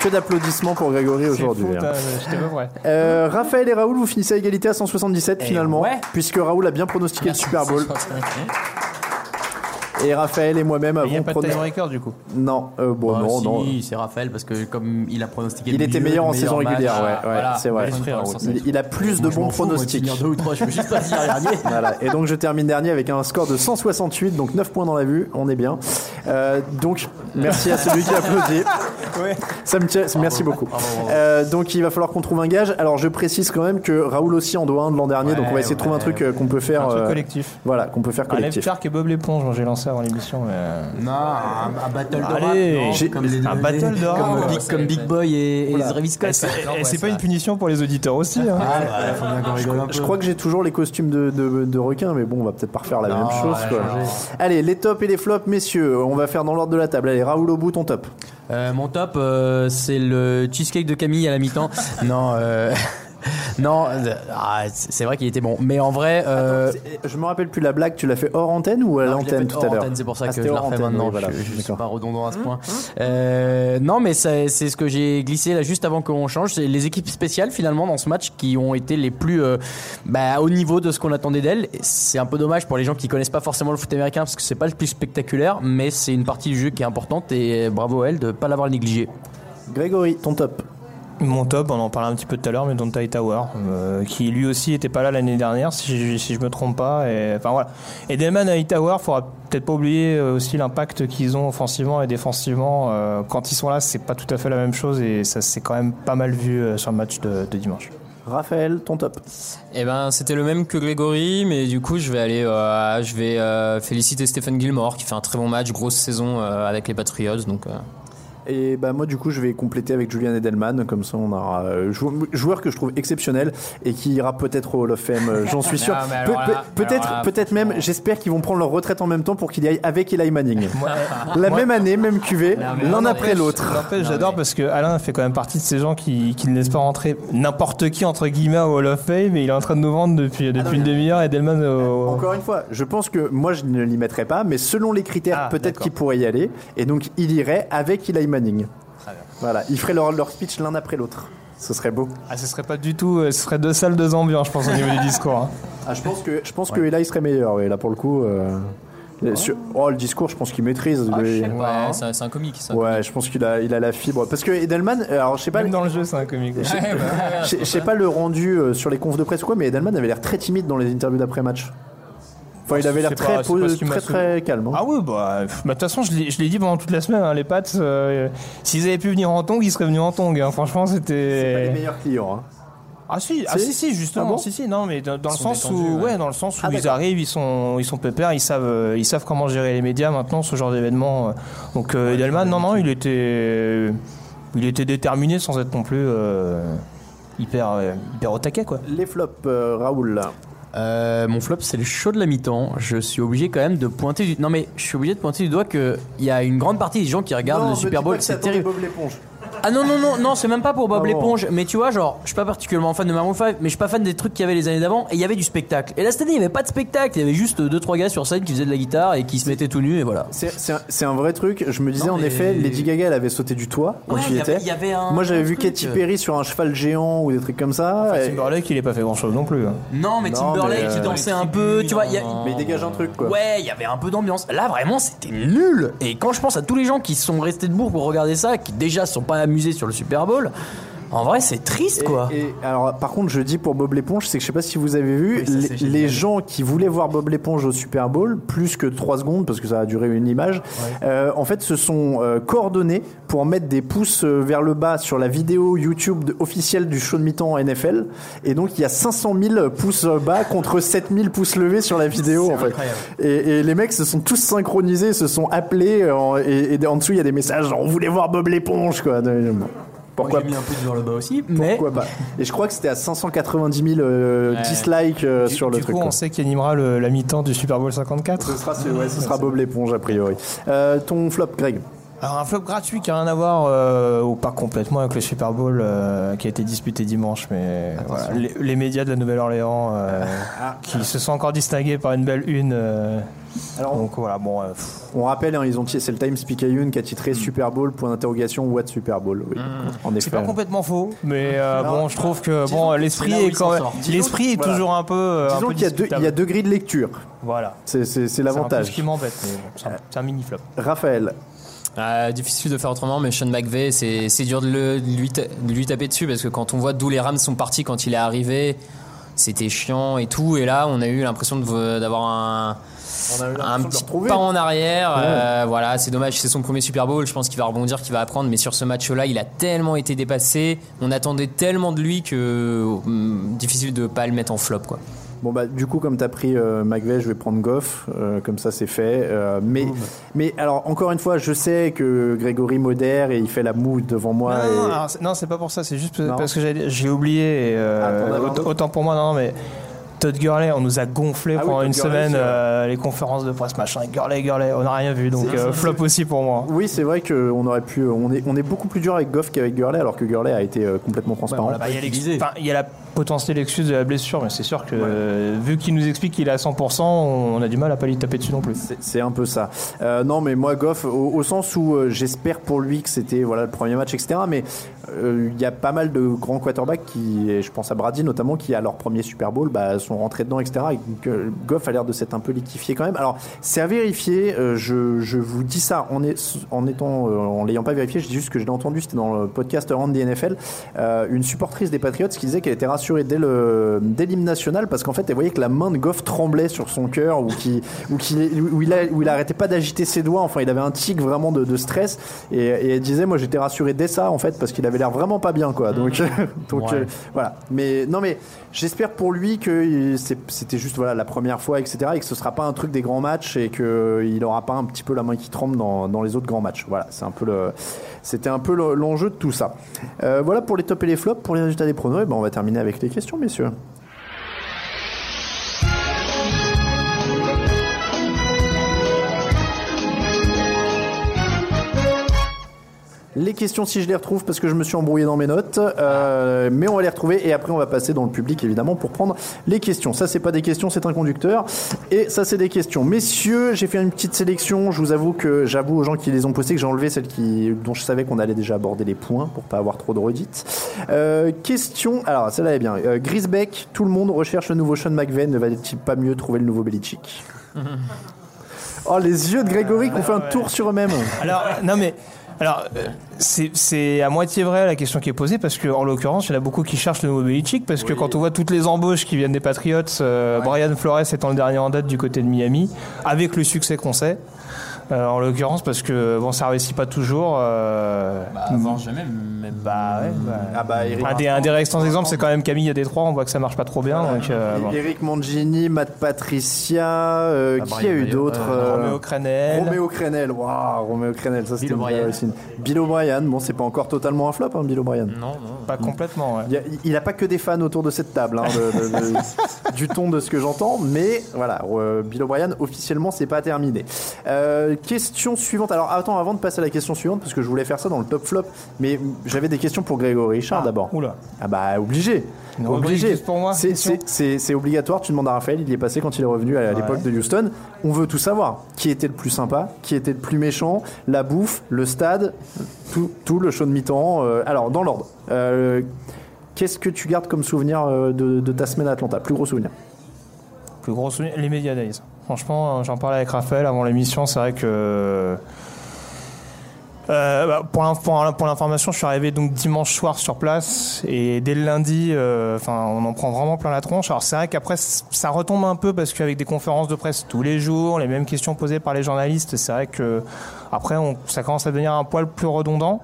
Que d'applaudissements pour Grégory aujourd'hui. hein. Euh, Raphaël et Raoul, vous finissez à égalité à 177 Eh finalement, ouais. puisque Raoul a bien pronostiqué le Super Bowl. Et Raphaël et moi-même Il n'y a avons pas de pronostiqué. tiebreaker du coup. Non, euh, bon, Ah, non, si, non. c'est Raphaël, parce que comme il a pronostiqué Il était meilleur en saison régulière, ouais, ouais, voilà. c'est vrai. Il, il a plus de bons pronostics. finir deux ou trois, je veux juste pas dernier. Voilà. Et donc je termine dernier avec un score de 168, donc 9 points dans la vue, on est bien. Euh, donc merci à celui qui applaudit. Ça me tient, merci beaucoup. Euh, donc il va falloir qu'on trouve un gage. Alors je précise quand même que Raoul aussi en doit un de l'an dernier, donc on va essayer de trouver un ouais. truc euh, qu'on peut faire. Un truc euh, collectif. Voilà, qu'on peut faire collectif. Shark et Bob l'éponge, j'ai lancé avant l'émission. Mais... Non, un, un battle de Allez, rap, non, j'ai- comme les un battle de rap, comme, ouais. Big, comme Big Boy et, et. Travis Scott. C'est- pas une punition pour les auditeurs aussi. hein. Ah. Je crois que j'ai toujours les costumes de, requin, mais bon, on va peut-être pas refaire la même chose. ouais. Allez, les tops et les flops, messieurs, on va faire dans l'ordre de la table. Allez, Raoul au bout, ton top. Euh, mon top, euh, c'est le cheesecake de Camille à la mi-temps. non, euh, non, euh, ah, c'est vrai qu'il était bon. Mais en vrai, euh, Je me rappelle plus la blague, tu l'as fait hors antenne ou à l'antenne tout à hors l'heure antenne, C'est pour ça Ah, que je la refais maintenant. oui, voilà. Je, je suis pas redondant à ce point. Euh, non, mais c'est ce que j'ai glissé là juste avant qu'on change. C'est les équipes spéciales finalement dans ce match qui ont été les plus euh, bah, au niveau de ce qu'on attendait d'elles. C'est un peu dommage pour les gens qui connaissent pas forcément le foot américain parce que c'est pas le plus spectaculaire, mais c'est une partie du jeu qui est importante et bravo à elle de pas l'avoir négligé. Grégory, ton top. Mon top, on en parlait un petit peu tout à l'heure, mais Dontai Tower, euh, qui lui aussi était pas là l'année dernière, si je, si je me trompe pas. Et, enfin voilà. Et Delman et Tower, faudra peut-être pas oublier euh, aussi l'impact qu'ils ont offensivement et défensivement. Euh, quand ils sont là, c'est pas tout à fait la même chose et ça s'est quand même pas mal vu sur le match de, de dimanche. Raphaël, ton top. Eh ben, c'était le même que Grégory, mais du coup, je vais aller, euh, je vais euh, féliciter Stephen Gilmore qui fait un très bon match, grosse saison euh, avec les Patriots. Donc, euh, Et bah moi du coup je vais compléter avec Julian Edelman, comme ça on aura euh, jou- joueur que je trouve exceptionnel et qui ira peut-être au Hall of Fame, euh, j'en suis sûr. Mais Pe- pe- là- peut-être peut-être même, j'espère qu'ils vont prendre leur retraite en même temps pour qu'il y aille avec Eli Manning. La même année, même QV, l'un après l'autre. J'adore parce que Alain fait quand même partie de ces gens qui, qui ne laissent pas rentrer n'importe qui entre guillemets au Hall of Fame et il est en train de nous vendre depuis, depuis une demi-heure et Delman au. Encore une fois, je pense que moi je ne l'y mettrai pas, mais selon les critères, Ah, peut-être qu'il pourrait y aller, et donc il irait avec Eli Manning. Voilà, ils feraient leur, leur speech l'un après l'autre. Ce serait beau. Ah, ce serait pas du tout. euh, Ce serait deux salles, deux ambiances, je pense, au niveau du discours. hein. Ah, je pense que je pense que Eli serait meilleur. ouais, là pour le coup. euh, sur- oh, le discours, je pense qu'il maîtrise. Ah, lui. ouais, c'est un- c'est un comique. ça. Ouais, je pense qu'il a, il a la fibre. Parce que Edelman, alors je sais pas. Même dans le jeu, c'est un comique. Je sais- bah, pas le rendu euh, sur les confs de presse ou quoi, mais Edelman avait l'air très timide dans les interviews d'après-match. Enfin, il avait l'air très, pas- calme. hein. Ah oui, bah, bah, de toute façon, je l'ai dit pendant toute la semaine, hein, les Pats, euh, s'ils avaient pu venir en tong, ils seraient venus en tong. hein. Franchement, C'est pas les c'était. meilleurs clients. hein. Ah si, ah Si si, justement, Ah bon si, si, non, mais dans, dans le sens détendus, où, ouais. ouais, dans le sens où Ah, ils arrivent, ils sont, ils sont pépères, ils savent, euh, ils savent comment gérer les médias maintenant, ce genre d'événement. euh. Donc euh, Edelman, non, non, il était, il était déterminé sans être non plus euh, hyper, euh, hyper au taquet, quoi. Les flops, euh, Raoul. Euh, mon flop, c'est le show de la mi-temps. Je suis obligé quand même de pointer du. Non, mais je suis obligé de pointer du doigt qu'il y a une grande partie des gens qui regardent Non, le Super Bowl. que C'est terrible. Bob l'éponge. Ah non, non, non, non, c'est même pas pour Bob Ah bon. l'éponge. Mais tu vois, genre, je suis pas particulièrement fan de Maroon 5, mais je suis pas fan des trucs qu'il y avait les années d'avant. Et il y avait du spectacle. Et là, cette année, il y avait pas de spectacle. Il y avait juste 2-3 gars sur scène qui faisaient de la guitare et qui se mettaient tout nus, et voilà. C'est c'est un, c'est un vrai truc. Je me disais Non, en mais- effet, Lady Gaga, elle avait sauté du toit quand Ouais, tu il y y avait- étais. il y avait un- Moi, j'avais un vu truc, Katy euh. Perry sur un cheval géant ou des trucs comme ça. Enfin, Et- Timberlake, il est pas fait grand chose non plus. hein. Non, mais Non, Timberlake mais, qui euh, dansait un peu, tu vois, il y a. Mais il dégage un truc quoi. Ouais, il y avait un peu d'ambiance. Là, vraiment, c'était nul. Et quand je pense à tous les gens qui sont restés debout pour regarder ça, qui déjà sont pas sur le Super Bowl, en vrai, c'est triste, quoi. Et, et alors, par contre, je dis pour Bob l'éponge, c'est que je sais pas si vous avez vu, Oui, ça, les, gens qui voulaient voir Bob l'éponge au Super Bowl, plus que 3 secondes, parce que ça a duré une image, euh, en fait, se sont euh, coordonnés pour mettre des pouces euh, vers le bas sur la vidéo YouTube de- officielle du show de mi-temps NFL. Et donc, il y a 500 000 pouces bas contre 7000 pouces levés sur la vidéo, en fait. Et, et les mecs se sont tous synchronisés, se sont appelés, en- et, et en dessous, il y a des messages genre, on voulait voir Bob l'éponge, quoi. Pourquoi J'ai mis un peu vers le bas aussi, mais. pourquoi pas? Et je crois que c'était à 590 000 euh, Ouais. dislikes euh, Du- sur le du truc. coup, quoi. on sait qui animera le- la mi-temps du Super Bowl 54. Ce sera, ce- ouais, ce sera Bob l'éponge a priori. Euh, ton flop, Greg? Alors un flop gratuit qui a rien à voir, euh, ou pas complètement avec le Super Bowl euh, qui a été disputé dimanche, mais voilà, les, les médias de la Nouvelle-Orléans euh, Ah. qui se sont encore distingués par une belle une. euh, Alors, donc voilà, bon, euh, On rappelle, hein, ils ont c'est le Times Picayune qui a titré Super Bowl point d'interrogation What Super Bowl. Oui, en c'est pas complètement faux, mais euh, Alors, bon, je trouve que bon, l'esprit est il quand même, l'esprit est Voilà. toujours un peu, euh, Disons qu'il y, a deux- il y a discutable. deux grilles de lecture. Voilà. C'est c'est- c'est ce l'avantage. qui m'embête, mais bon, c'est un, c'est un mini flop. Raphaël, Euh, difficile de faire autrement, mais Sean McVay, c'est c'est dur de, le- de lui ta- de lui taper dessus parce que quand on voit d'où les Rams sont partis quand il est arrivé, c'était chiant et tout. Et là, on a eu l'impression d'avoir un, un petit pas en arrière. Euh, voilà, c'est dommage, c'est son premier Super Bowl. Je pense qu'il va rebondir, qu'il va apprendre. Mais sur ce match-là, il a tellement été dépassé. On attendait tellement de lui que hum, difficile de pas le mettre en flop, quoi. Bon bah du coup comme t'as pris euh, McVeigh, je vais prendre Goff, euh, comme ça c'est fait. Euh, mais mais alors encore une fois, je sais que Grégory modère et il fait la moue devant moi. Non, et- non, c'est- non, c'est pas pour ça, c'est juste Non. parce que j'ai oublié. Et, euh, Ah, autant, pour moi, non, non, mais Todd Gurley, on nous a gonflé Ah pendant une Gurley, semaine euh, les conférences de presse, machin. Gurley, Gurley, on n'a rien vu, donc euh, flop aussi pour moi. Oui, c'est vrai qu'on aurait pu. On est, on est beaucoup plus dur avec Goff qu'avec Gurley, alors que Gurley a été complètement transparent. Bah, Il y a il y a la potentielle excuse de la blessure, mais c'est sûr que euh, vu qu'il nous explique qu'il est à 100%, on a du mal à pas lui taper dessus non plus. C'est- un peu ça. Euh, non, mais moi, Goff, au, au sens où euh, j'espère pour lui que c'était voilà, le premier match, etc. Mais euh, il y a pas mal de grands quarterbacks qui, et je pense à Brady notamment, qui à leur premier Super Bowl bah, sont rentrés dedans, etc. Et Goff a l'air de s'être un peu liquifié quand même. Alors, c'est à vérifier. je, je vous dis ça en, est- en étant, en l'ayant pas vérifié. Je dis juste que je l'ai entendu. C'était dans le podcast the NFL. Une supportrice des Patriots qui disait qu'elle était rassurée dès le dès l'hymne national parce qu'en fait, elle voyait que la main de Goff tremblait sur son cœur ou qui ou qu'il où il a, où il arrêtait pas d'agiter ses doigts. Enfin, il avait un tic vraiment de, de stress. Et, et elle disait, moi, j'étais rassuré dès ça en fait parce qu'il avait l'air vraiment pas bien, quoi. Donc, donc Ouais. euh, voilà. Mais non, mais j'espère pour lui que c'était juste voilà la première fois, etc. Et que ce sera pas un truc des grands matchs et que il aura pas un petit peu la main qui tremble dans, dans les autres grands matchs. Voilà, c'est un peu le, c'était un peu le- l'enjeu de tout ça. Euh, voilà pour les tops et les flops. Pour les résultats des pronos, eh ben, on va terminer avec les questions, messieurs. Les questions, si je les retrouve, parce que je me suis embrouillé dans mes notes, euh, mais on va les retrouver et après on va passer dans le public évidemment pour prendre les questions. Ça, c'est pas des questions, c'est un conducteur, et ça, c'est des questions. Messieurs, j'ai fait une petite sélection. Je vous avoue que j'avoue aux gens qui les ont postées que j'ai enlevé celles qui, dont je savais qu'on allait déjà aborder les points pour pas avoir trop de redites. Euh, question, alors celle-là est bien. Euh, Grisbeck, tout le monde recherche le nouveau Sean McVay. Ne va-t-il pas mieux trouver le nouveau Belichick? Oh, les yeux de Grégory qui ont fait un tour sur eux-mêmes. Alors, non mais. Alors, euh, c'est à moitié vrai la question qui est posée parce que en l'occurrence, il y en a beaucoup qui cherchent le nouveau Belichick parce que quand on voit toutes les embauches qui viennent des Patriots, euh, Brian Flores étant le dernier en date du côté de Miami, avec le succès qu'on sait. Euh, en l'occurrence, parce que bon, ça réussit pas toujours. euh, avant jamais, même. Bah ouais. bah, Ah bah, Eric, un des, un des restants exemples, c'est quand même Camille à Détroit. On voit que ça marche pas trop bien. Donc, euh, bon. Eric Mangini, Matt Patricia, euh, Ah, qui Brian a eu d'autres Roméo Crenel. Roméo Crenel, waouh, Roméo Crenel, ça c'était Bill une. Bill O'Brien, bon, c'est pas encore totalement un flop, hein, Bill O'Brien. Non, non. Pas complètement. Ouais. Il, a- il a pas que des fans autour de cette table, hein, de- de- de- du ton de ce que j'entends, mais voilà, euh, Bill O'Brien, officiellement, c'est pas terminé. Euh, question suivante. Alors attends, avant de passer à la question suivante, parce que je voulais faire ça dans le top flop, mais j'avais des questions pour Grégory Richard d'abord. Oula. Ah bah obligé. Obligé. pour moi, C'est- obligatoire. Tu demandes à Raphaël, il y est passé quand il est revenu à l'époque de Houston. On veut tout savoir. Qui était le plus sympa Qui était le plus méchant La bouffe, le stade, tout, tout le show de mi-temps. euh, alors dans l'ordre. Euh, Qu'est-ce que tu gardes comme souvenir euh, de, de ta semaine à Atlanta? Plus gros souvenir Plus gros souvenir, les Media Days. Franchement, euh, j'en parlais avec Raphaël avant l'émission, c'est vrai que. Euh, bah, pour l'in- pour l'in- pour l'information, je suis arrivé donc dimanche soir sur place et dès le lundi, euh, enfin, on en prend vraiment plein la tronche. Alors c'est vrai qu'après ça retombe un peu parce qu'avec des conférences de presse tous les jours, les mêmes questions posées par les journalistes, c'est vrai que après on- ça commence à devenir un poil plus redondant.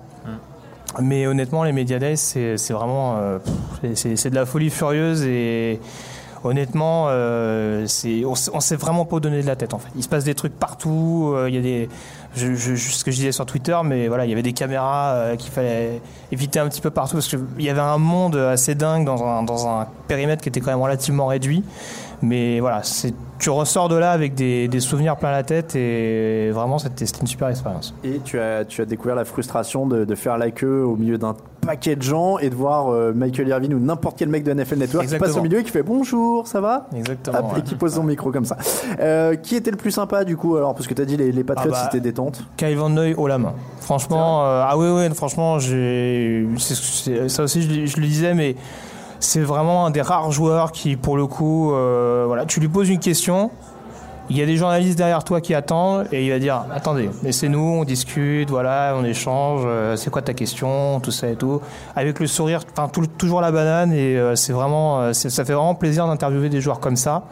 Mais honnêtement, les Media Days, c'est vraiment euh, c'est de la folie furieuse et honnêtement, euh, on, on s'est vraiment pas donné de la tête en fait. Il se passe des trucs partout. euh, Il y a des ce que je disais sur Twitter, mais voilà, il y avait des caméras euh, qu'il fallait éviter un petit peu partout parce qu'il y avait un monde assez dingue dans un, périmètre qui était quand même relativement réduit. Mais voilà, tu ressors de là avec des, des souvenirs plein la tête et vraiment c'était une super expérience. Et tu as, découvert la frustration de faire la queue au milieu d'un paquet de gens et de voir euh, Michael Irvin ou n'importe quel mec de NFL Network qui passe au milieu et qui fait bonjour, ça va? Exactement. Hop, ouais. Et qui pose son micro comme ça. Euh, qui était le plus sympa du coup alors Parce que tu as dit les, les Patriots Ah bah, c'était détente. Kyle Van Noy haut la main. Franchement, euh, ah oui, oui, franchement, j'ai, ça aussi, je, le- je le disais, mais c'est vraiment un des rares joueurs qui, pour le coup, voilà, tu lui poses une question. Il y a des journalistes derrière toi qui attendent et il va dire attendez laissez-nous on discute voilà on échange euh, c'est quoi ta question tout ça et tout avec le sourire enfin toujours la banane et euh, c'est vraiment euh, ça fait vraiment plaisir d'interviewer des joueurs comme ça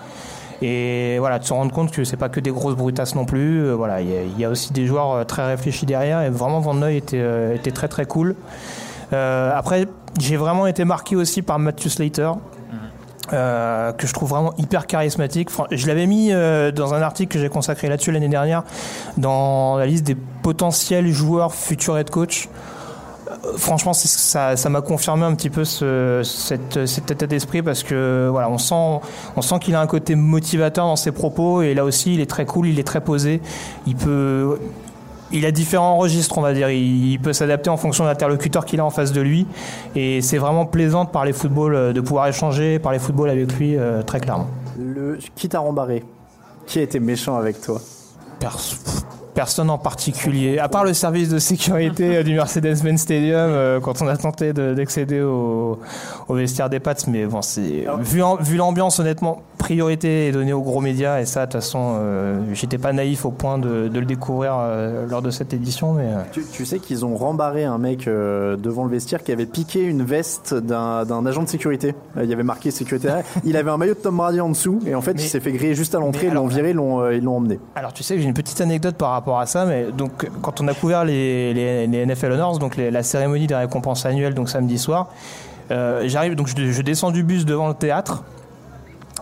et voilà, de se rendre compte que c'est pas que des grosses brutasses non plus. Euh, voilà, il y, y a aussi des joueurs euh, très réfléchis derrière et vraiment Van Noy était, euh, était très très cool. Après, j'ai vraiment été marqué aussi par Matthew Slater. Euh, que je trouve vraiment hyper charismatique. Je l'avais mis euh, dans un article que j'ai consacré là-dessus l'année dernière, dans la liste des potentiels joueurs futurs head coach. Euh, Franchement, ça m'a confirmé un petit peu ce, cette, cet état d'esprit parce que voilà, on sent, on sent qu'il a un côté motivateur dans ses propos et là aussi, il est très cool, il est très posé. Il peut, il a différents registres, on va dire. Il, il peut s'adapter en fonction de l'interlocuteur qu'il a en face de lui et c'est vraiment plaisant de parler football, euh, de pouvoir échanger, parler football avec lui euh, très clairement. Le, qui t'a rembarré Qui a été méchant avec toi? Personne en particulier, à part le service de sécurité euh, du Mercedes-Benz Stadium euh, quand on a tenté de- d'accéder au, au vestiaire des Pats, mais bon, c'est vu, l'ambiance, honnêtement, priorité est donnée aux gros médias et ça, de toute façon, euh, j'étais pas naïf au point de, de le découvrir euh, lors de cette édition, mais Tu, tu sais qu'ils ont rembarré un mec devant le vestiaire qui avait piqué une veste d'un agent de sécurité. Il y avait marqué sécurité. il avait un maillot de Tom Brady en dessous et en fait il s'est fait griller juste à l'entrée. Ils l'ont viré, ils l'ont emmené. Alors tu sais que j'ai une petite anecdote par rapport à ça, mais donc quand on a couvert les, les, les NFL Honors, donc la cérémonie des récompenses annuelles, donc samedi soir, euh, j'arrive donc je, je descends du bus devant le théâtre.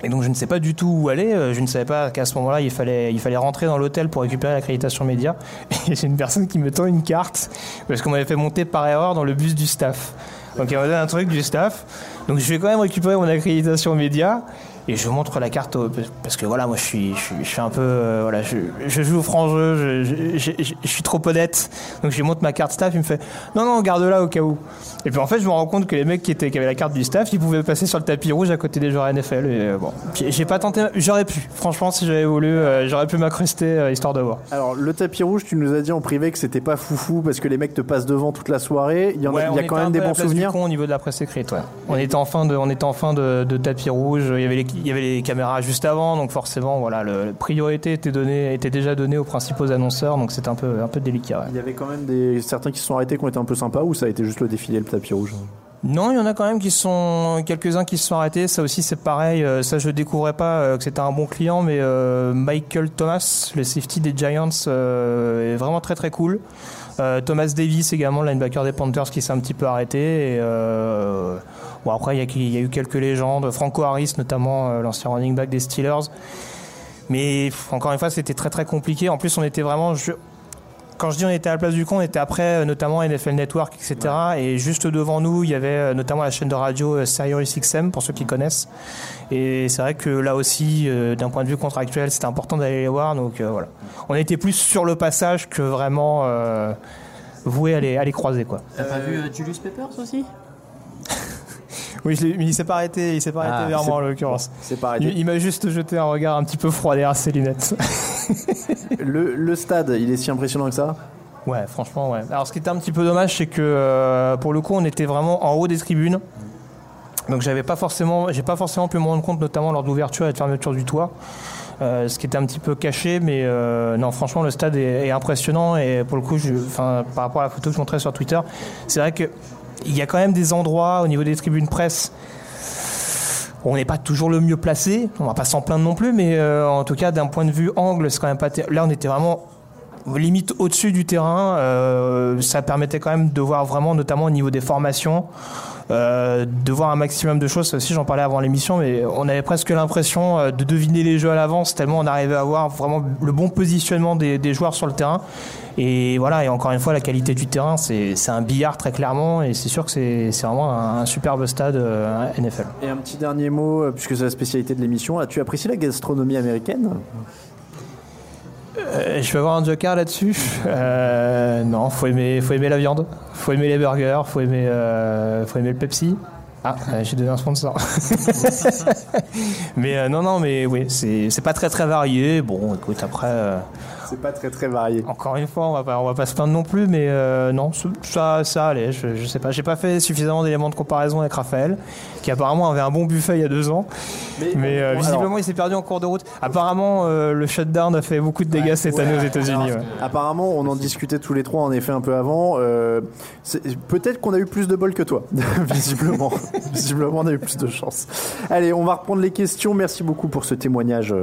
Et donc je ne sais pas du tout où aller. euh, Je ne savais pas qu'à ce moment-là il fallait il fallait rentrer dans l'hôtel pour récupérer l'accréditation média. Et j'ai une personne qui me tend une carte parce qu'on m'avait fait monter par erreur dans le bus du staff. Donc il m'a donné un truc du staff. Donc je vais quand même récupérer mon accréditation média et je montre la carte au- parce que voilà moi je suis je suis, je suis un peu euh, voilà je, je joue au franc jeu je, suis trop honnête donc je lui montre ma carte staff il me fait non non garde-la au cas où et puis en fait je me rends compte que les mecs qui étaient qui avaient la carte du staff ils pouvaient passer sur le tapis rouge à côté des joueurs NFL et euh, bon j'ai pas tenté j'aurais pu franchement si j'avais voulu euh, j'aurais pu m'incruster histoire de voir Alors le tapis rouge, tu nous as dit en privé que c'était pas foufou parce que les mecs te passent devant toute la soirée. Il y, en a- il y quand même des la bons souvenirs. con au niveau de la presse écrite, ouais. On était en fin de, on était en fin de, de tapis rouge. Il y avait les, il y avait les caméras juste avant, donc forcément, voilà, le, la priorité était donnée, était déjà donnée aux principaux annonceurs, donc c'était un peu, un peu délicat. ouais. Il y avait quand même des certains qui se sont arrêtés qui ont été un peu sympas ou ça a été juste le défilé le tapis rouge? Non, il y en a quand même qui sont quelques-uns qui se sont arrêtés. Ça aussi, c'est pareil. euh, Ça, je découvrais pas euh, que c'était un bon client, mais euh, Michael Thomas, le safety des Giants, est vraiment très très cool. Euh, Thomas Davis également, le linebacker des Panthers, qui s'est un petit peu arrêté. Et, euh, bon, après, il y, a, il y a eu quelques légendes. Franco Harris, notamment euh, l'ancien running back des Steelers. Mais pff, encore une fois, c'était très très compliqué. En plus, on était vraiment. je- quand je dis on était à la place du con, on était après notamment NFL Network, etc. Et juste devant nous, il y avait notamment la chaîne de radio euh, Sirius XM, pour ceux qui connaissent. Et c'est vrai que là aussi, euh, d'un point de vue contractuel, c'était important d'aller les voir. Donc euh, voilà. On était plus sur le passage que vraiment euh, voué à les, à les croiser. Quoi. T'as pas vu euh, Julius Peppers aussi? Oui, je l'ai- mais il s'est pas arrêté, il s'est pas arrêté Ah, vers moi en l'occurrence. Il, il m'a juste jeté un regard un petit peu froid derrière ses lunettes. Le, le stade, il est si impressionnant que ça? Ouais, franchement, ouais. Alors, ce qui était un petit peu dommage, c'est que euh, pour le coup, on était vraiment en haut des tribunes. Donc, j'avais pas forcément, j'ai pas forcément pu me rendre compte, notamment lors de l'ouverture et de fermeture du toit. Euh, ce qui était un petit peu caché, mais euh, non, franchement, le stade est, est impressionnant. Et pour le coup, je, par rapport à la photo que je montrais sur Twitter, c'est vrai que il y a quand même des endroits au niveau des tribunes presse on n'est pas toujours le mieux placé. On va pas s'en plaindre non plus, mais euh, en tout cas, d'un point de vue angle, c'est quand même pas. Là, on était vraiment limite au-dessus du terrain. euh, ça permettait quand même de voir vraiment, notamment au niveau des formations, euh, de voir un maximum de choses. Ça j'en parlais avant l'émission, mais on avait presque l'impression euh, de deviner les jeux à l'avance, tellement on arrivait à voir vraiment le bon positionnement des, joueurs sur le terrain. Et voilà, et encore une fois, la qualité du terrain, c'est un billard très clairement, et c'est sûr que c'est vraiment un, superbe stade euh, NFL. Et un petit dernier mot, puisque c'est la spécialité de l'émission. As-tu apprécié la gastronomie américaine? Euh, je vais avoir un joker là-dessus? Euh, non, faut aimer, faut aimer la viande, faut aimer les burgers, faut aimer, euh, faut aimer le Pepsi. Ah, j'ai donné un sponsor. mais non, non, mais oui, c'est pas très très varié. Bon, écoute, après. C'est pas très très varié. Encore une fois, on va pas, on va pas se plaindre non plus, mais euh, non, ça, ça allait. Je, je sais pas, j'ai pas fait suffisamment d'éléments de comparaison avec Raphaël, qui apparemment avait un bon buffet il y a deux ans, mais, euh, alors- visiblement il s'est perdu en cours de route. Apparemment, euh, le shutdown a fait beaucoup de dégâts cette année aux États-Unis. ouais. Apparemment, on en discutait tous les trois en effet un peu avant. Peut-être qu'on a eu plus de bol que toi, visiblement. visiblement, on a eu plus de chance. Allez, on va reprendre les questions. Merci beaucoup pour ce témoignage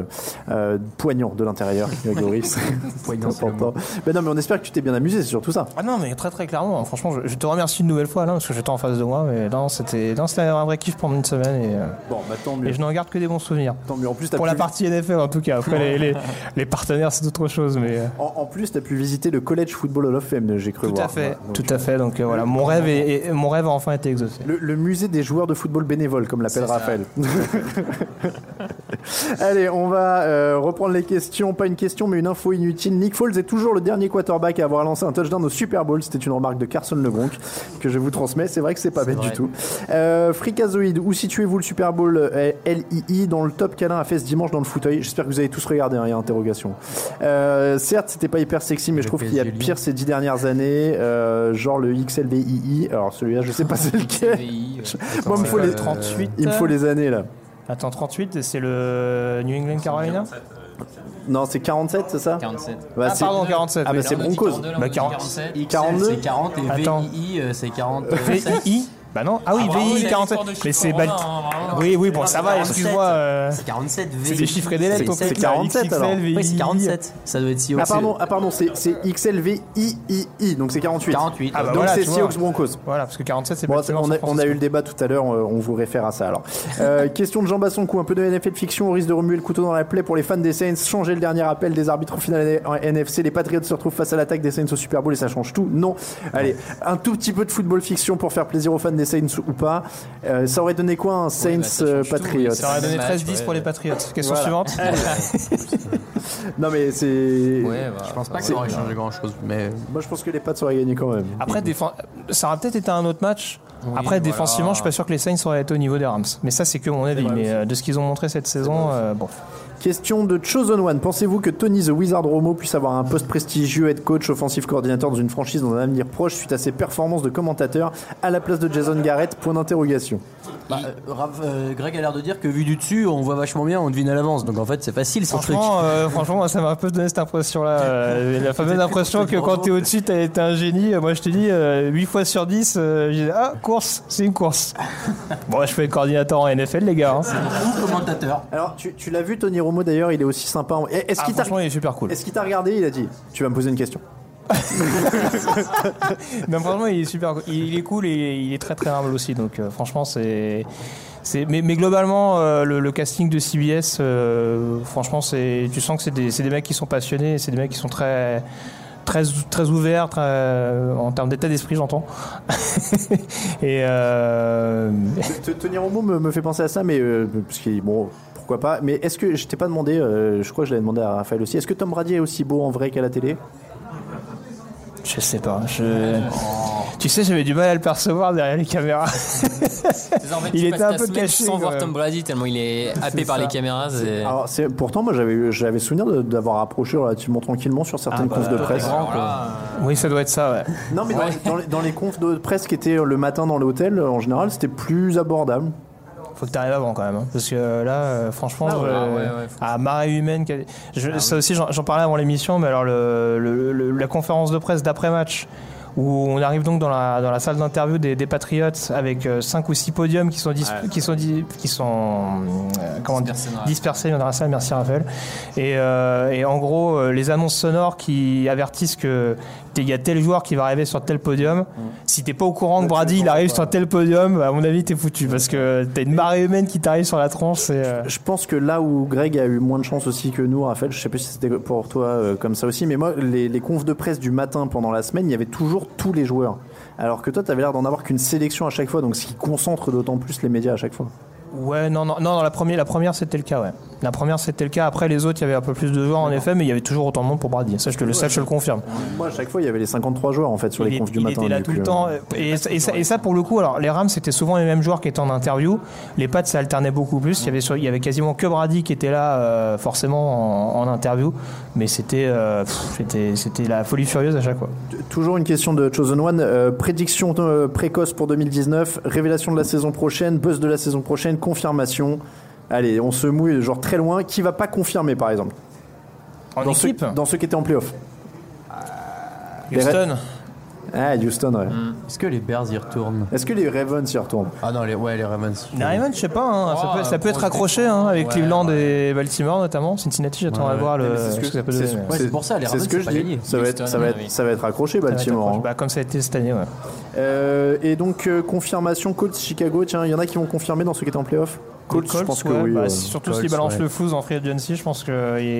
poignant de l'intérieur, Grégory. Poignant, c'est important. Mais non, mais on espère que tu t'es bien amusé, c'est surtout ça. Ah non, mais très très clairement. Franchement, je, je te remercie une nouvelle fois parce que j'étais en face de moi. Mais non, c'était non, c'était un vrai kiff pendant une semaine et, euh, Bon, bah tant mieux. et je n'en garde que des bons souvenirs. Tant mieux. En plus, t'as Pour pu- la partie NFL en tout cas. Après les, les, les partenaires, c'est autre chose. Mais euh, En, en plus, tu as pu visiter le College Football Hall of Fame, j'ai cru tout voir. à fait, Donc, tout à fait. Donc euh, voilà, mon rêve est, est- mon rêve a enfin été exaucé. Le, le musée des joueurs de football bénévoles, comme l'appelle. Raphaël. Allez, on va reprendre les questions. Pas une question, mais une info inutile. Nick Foles est toujours le dernier quarterback à avoir lancé un touchdown au Super Bowl. C'était une remarque de Carson LeBronc que je vous transmets. C'est vrai que c'est pas bête vrai. du tout. Euh, Fricazoïde, où situez-vous le Super Bowl euh, LII dans le top câlin a fait ce dimanche dans le fauteuil? J'espère que vous avez tous regardé, hein, il y a interrogation. Euh, certes, c'était pas hyper sexy, mais je trouve qu'il y a pire ces dix dernières années, euh, genre le XLVII. Alors celui-là, je sais pas c'est lequel. Moi, il me faut les 38. Il me faut les années là. Attends, 38, c'est le New England Carolina? Non, c'est 47, c'est ça bah, ah, pardon, 47. Ah, bah, c'est Broncos. Bah, 47. 47. 47. 47. 47. 47. 47. 47. Bah non, ah oui, ah, VI 47. Mais c'est Balti. Oui, oui, bon, ça va, excuse-moi. Euh, c'est 47 VI. C'est des chiffres et des lettres, C'est 47 alors. Oui, c'est 47. Ça doit être ah, CIO. Ah pardon, pardon, c'est XLVIII, donc c'est 48. 48. Ah bah donc c'est Seahawks Broncos. Voilà, parce que 47 c'est bon, on, a, eu le débat tout à l'heure, euh, on vous réfère à ça alors. Euh, question de Jean Basson, coup un peu de NFL fiction au risque de remuer le couteau dans la plaie pour les fans des Saints, changer le dernier appel des arbitres en finale en NFC, les Patriots se retrouvent face à l'attaque des Saints au Super Bowl et ça change tout. Non. Allez, un tout petit peu de football fiction pour faire plaisir aux fans Saints ou pas. Euh, ça aurait donné quoi un Saints bah, ça euh, Patriots oui, Ça aurait donné Match, 13-10 ouais. pour les Patriots. Question Voilà. suivante. Non mais c'est. Ouais, bah, Je pense pas que c'est- ça aurait changé grand chose. Mais Moi je pense que les Pats auraient gagné quand même. Après, défen- ça aurait peut-être été un autre match. Après, voilà. défensivement, je suis pas sûr que les Saints auraient été au niveau des Rams. Mais ça, c'est que mon avis. Mais euh, de ce qu'ils ont montré cette saison, euh, bon. Question de Chosen One. Pensez-vous que Tony the Wizard Romo puisse avoir un poste prestigieux, head coach, offensive coordinateur dans une franchise dans un avenir proche suite à ses performances de commentateur à la place de Jason Garrett? Point d'interrogation. Bah, euh, euh, Greg a l'air de dire que vu du dessus, on voit vachement bien, on devine à l'avance. Donc en fait, c'est facile son truc. Franchement, euh, franchement, moi, ça m'a un peu donné cette impression-là. euh, la fameuse impression que quand t'es au-dessus, t'as été un génie. Moi, je te dis, euh, 8 fois sur 10, euh, je disais, ah, course, c'est une course. bon, je fais coordinateur en NFL, les gars. hein. Ou commentateur. Alors, tu, tu l'as vu, Tony Romo d'ailleurs, il est aussi sympa. en- Eh, Est-ce Ah, qu'il t'a franchement, il est super cool. est-ce qu'il t'a regardé Il a dit Tu vas me poser une question. Non, franchement, il est super. Il, il est cool et il est très très humble aussi. Donc, euh, franchement, c'est. c'est- Mais, mais globalement, euh, le, le casting de CBS, euh, franchement, c'est, tu sens que c'est des, c'est des mecs qui sont passionnés, c'est des mecs qui sont très, très, très ouvert très- en termes d'état d'esprit, j'entends. Et euh, Te- Tenir au mot me, me fait penser à ça, mais parce que bon, pourquoi pas. Mais est-ce que je t'ai pas demandé, euh, je crois que je l'avais demandé à Raphaël aussi, est-ce que Tom Brady est aussi beau en vrai qu'à la télé? Je sais pas. Je... Tu sais, j'avais du mal à le percevoir derrière les caméras. il était un peu caché. sans voir. Tom Brady tellement il est happé par ça. les caméras. c'est- Alors, pourtant, moi j'avais j'avais souvenir de- d'avoir approché relativement tranquillement sur certaines Ah bah, confs de toi, presse. Oui, ça doit être ça, ouais. Non, mais dans, les- dans les, dans les confs de presse qui étaient le matin dans l'hôtel, en général, c'était plus abordable. Faut que tu arrives avant quand même. hein, parce que euh, là, euh, franchement, Ah ah ouais, ouais, à marée humaine, je- ça aussi, j'en parlais avant l'émission, mais alors le, le- le- la conférence de presse d'après-match, où on arrive donc dans la, dans la salle d'interview des, des Patriots avec 5 ou 6 podiums qui sont, dis- Ouais. qui sont, di- qui sont euh, comment Dispersés dans la dispersés dans la salle, merci Raphaël. Et, euh, et en gros, euh, les annonces sonores qui avertissent que il y a tel joueur qui va arriver sur tel podium. Si t'es pas au courant que Brady il arrive sur tel podium, à mon avis t'es foutu parce que t'as une marée humaine qui t'arrive sur la tronche. c'est, euh, Je pense que là où Greg a eu moins de chance aussi que nous, Raphaël, je sais pas si c'était pour toi euh, comme ça aussi, mais moi, les, les confs de presse du matin pendant la semaine, il y avait toujours tous les joueurs. Alors que toi, tu avais l'air d'en avoir qu'une sélection à chaque fois, donc ce qui concentre d'autant plus les médias à chaque fois. Ouais, non, non, non, la première, la première c'était le cas, ouais. La première c'était le cas. Après les autres, il y avait un peu plus de joueurs en effet, mais il y avait toujours autant de monde pour Brady. Ça, je te le, ça, je te le confirme. Moi, à chaque fois, il y avait les 53 joueurs en fait sur il les confs du il matin. était là tout le euh, temps. Et, et ça, et ça, pour le coup, alors les Rams, c'était souvent les mêmes joueurs qui étaient en interview. Les Pats, ça alternait beaucoup plus. Il y avait, sur- il y avait quasiment que Brady qui était là, euh, forcément, en, en interview. Mais c'était, euh, c'était, c'était la folie furieuse à chaque fois. Toujours une question de Chosen One. Euh, prédiction euh, précoce pour 2019, révélation de la saison prochaine, buzz de la saison prochaine, confirmation. Allez, on se mouille genre très loin. Qui va pas confirmer par exemple? En dans équipe? ceux, Dans ceux qui étaient en playoff. Houston. Ah, Houston, ouais. Est-ce que les Bears y retournent? Est-ce que les Ravens y retournent? Ah non, les, ouais, les Ravens. Les Ravens, je sais pas, hein, ça Oh, peut, ça peut être accroché hein, avec Ouais, Cleveland et Baltimore notamment. Cincinnati, j'attends Ouais, à voir ouais. le, c'est ce ce que- que ça peut c'est- donner. Ouais, c'est pour ça, les C'est Ravens, ce que c'est je pas dis. gagné. Ça va, être, ça, va être, ça va être accroché, Baltimore. accroché. hein. Bah, comme ça a été cette année, ouais. Euh, et donc, euh, confirmation, Colts Chicago. Tiens, il y en a qui vont confirmer dans ceux qui étaient en playoff? Colts, je pense que oui. bah, euh, surtout s'ils balancent ouais. le flouze en free agency, je pense qu'il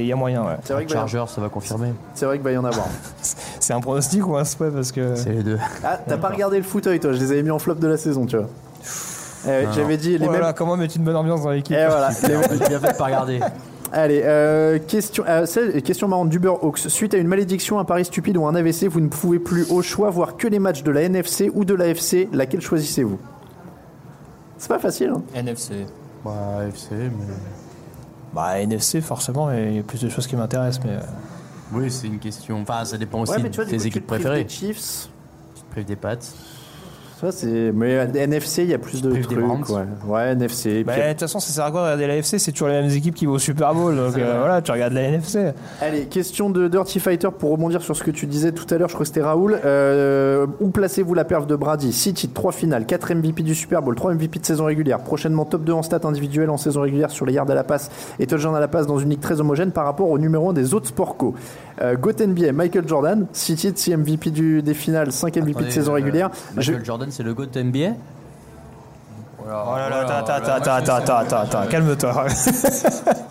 y, a moyen. Ouais. C'est vrai y- Chargers, ça va confirmer. c'est vrai qu'il va y en avoir. C'est un pronostic ou un souhait parce que. C'est les deux. Ah, t'as pas regardé le fauteuil, toi Je les avais mis en flop de la saison, tu vois. Euh, J'avais dit les Oh mêmes. comment mettre une bonne ambiance dans l'équipe Et voilà. les- J'ai bien fait de pas regarder. Allez, euh, question, euh, question marrante d'Uber Hawks. Suite à une malédiction, un pari stupide ou un AVC, vous ne pouvez plus au choix voir que les matchs de la NFC ou de la FC. Laquelle choisissez-vous? C'est pas facile. Hein NFC. Bah, FC, mais. Bah, NFC, forcément, il y a plus de choses qui m'intéressent, mais. euh, Oui, c'est une question. Enfin, ça dépend aussi ouais, mais tu vois, de tes coup, tu équipes te préférées. des Chiefs. Tu te prives des pattes. Ça, c'est. Mais NFC, il y a plus de des trucs. Ouais. ouais, NFC. Bah, de toute façon, ça sert à quoi de regarder la NFC C'est toujours les mêmes équipes qui vont au Super Bowl. Donc euh, voilà, tu regardes la NFC. Allez, question de Dirty Fighter pour rebondir sur ce que tu disais tout à l'heure, je crois que c'était Raoul. Euh, où placez-vous la perf de Brady? 6 titres, 3 finales, 4 MVP du Super Bowl, 3 MVP de saison régulière, prochainement top 2 en stats individuelles en saison régulière sur les yards à la passe et touchdown à la passe dans une ligue très homogène par rapport au numéro 1 des autres sports co. Euh, GOAT NBA, Michael Jordan, 6 titres, 6 MVP du, des finales, 5 MVP de Attendez, saison euh, régulière. Michael Je- Jordan, c'est le GOAT NBA Oh là là, attends, attends, attends, attends, attends, attends, attends, calme-toi.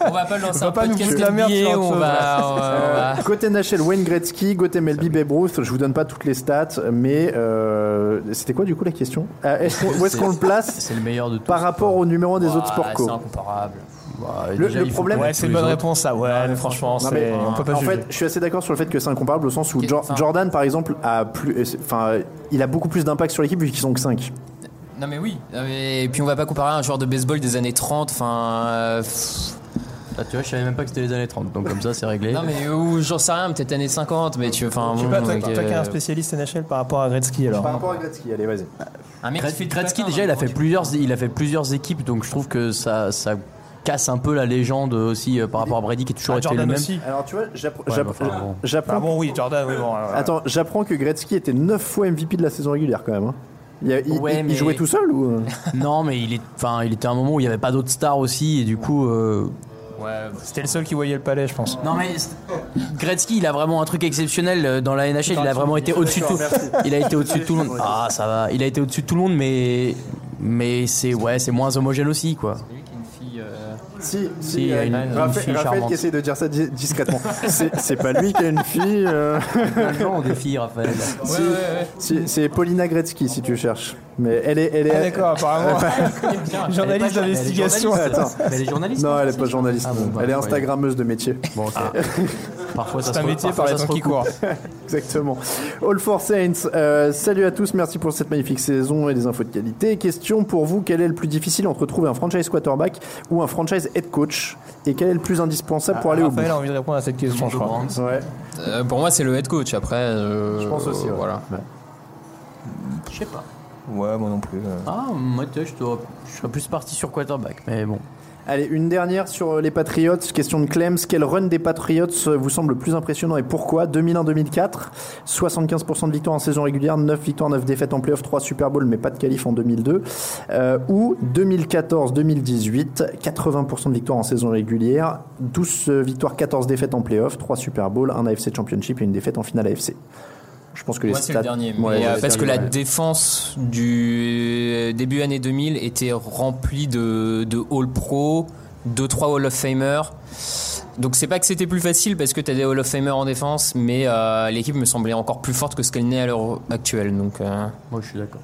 On va pas lancer va un pas nous podcast la merde on va, Euh, va- Côté NHL, Wayne Gretzky, côté MLB, Babe Ruth. Je vous donne pas toutes les stats, mais euh, c'était quoi du coup la question? Euh, est-ce qu'on- Où est-ce qu'on le place C'est le meilleur de tous. par rapport au numéro 1 des autres sports co? C'est incomparable. Bah, Le- déjà, le problème- Ouais, c'est une bonne autres. réponse, ça. Ouais, mais franchement, Non, mais, c'est- on peut pas en juger. fait, je suis assez d'accord sur le fait que c'est incomparable au sens où Jor- Jordan, par exemple, a plus, euh, enfin, il a beaucoup plus d'impact sur l'équipe vu qu'ils sont que 5. Non mais oui. Non, mais- Et puis on va pas comparer un joueur de baseball des années 30. Enfin. euh. Ah, tu vois, je savais même pas que c'était les années 30, donc comme ça, c'est réglé. Non mais ou j'en sais rien, peut-être années 50, mais tu enfin. Je sais bon, pas, toi, qui es euh, un spécialiste NHL par rapport à Gretzky alors. Par rapport à Gretzky, allez, vas-y. Un mec Gretzky, déjà, dans il a fait plusieurs, il a fait plusieurs équipes, donc je trouve que ça, ça casse un peu la légende aussi euh, par rapport à Brady qui est toujours Ah, été Jordan le même. aussi. Alors tu vois, Ouais, enfin, bon. j'apprends. Ah bon, oui, Jordan, oui, bon. alors, Attends, j'apprends que Gretzky était 9 fois MVP de la saison régulière quand même. hein. Il, a- il- Ouais, il- il mais- jouait tout seul ou? Non, mais il est, enfin, il était un moment où il n'y avait pas d'autres stars aussi, et du coup. euh, Ouais, C'était le seul qui voyait le palais, je pense. Non mais Gretzky, il a vraiment un truc exceptionnel euh, dans la NHL. Il a vraiment été au-dessus de tout. Il a été au-dessus de tout le monde. Ah, ça va. Il a été au-dessus de tout le monde, mais mais c'est ouais, c'est moins homogène aussi, quoi. C'est lui qui a une fille. euh, Si, si, Si, il y a euh, une- une Raphaël, fille Raphaël charmante. qui essaie de dire ça di- discrètement. c'est pas lui qui a une fille. euh. Non, des filles, Raphaël. Si, si, c'est Paulina Gretzky si tu cherches. Mais elle est. Elle est Ah, d'accord, apparemment. Journaliste d'investigation. Elle est journaliste Non, elle est pas journaliste. Ah bon, bah, elle est ouais. Instagrammeuse de métier. Bon, ok. Parfois, ça C'est se un métier parfois, par les temps qui courent. Exactement. All for Saints, euh, salut à tous, merci pour cette magnifique saison et des infos de qualité. Question pour vous, quel est le plus difficile entre trouver un franchise quarterback ou un franchise head coach? Et quel est le plus indispensable pour aller au bout? a envie de répondre à cette question, je crois. Ouais. euh, pour moi, c'est le head coach. Après, euh, Je pense aussi, ouais. Voilà. Je sais pas. Ouais, moi non plus. euh. Ah, moi, je, dois- je serais plus parti sur quarterback, mais bon. Allez, une dernière sur les Patriots. Question de Clems. Quel run des Patriots vous semble le plus impressionnant et pourquoi? 2001-2004, 75% de victoires en saison régulière, 9 victoires, 9 défaites en playoff, 3 Super Bowl, mais pas de qualif en 2002. Euh, ou 2014-2018, 80% de victoires en saison régulière, 12 victoires, 14 défaites en playoff, 3 Super Bowl, un AFC Championship et une défaite en finale AFC. Je pense que les Moi, stats. le dernier. Mais, euh, parce que la défense du début année 2000 était remplie de, de All Pro, 2-3 Hall of Famer. Donc c'est pas que c'était plus facile parce que tu as des Hall of Famer en défense, mais euh, l'équipe me semblait encore plus forte que ce qu'elle n'est à l'heure actuelle. Donc, euh, Moi, je suis d'accord.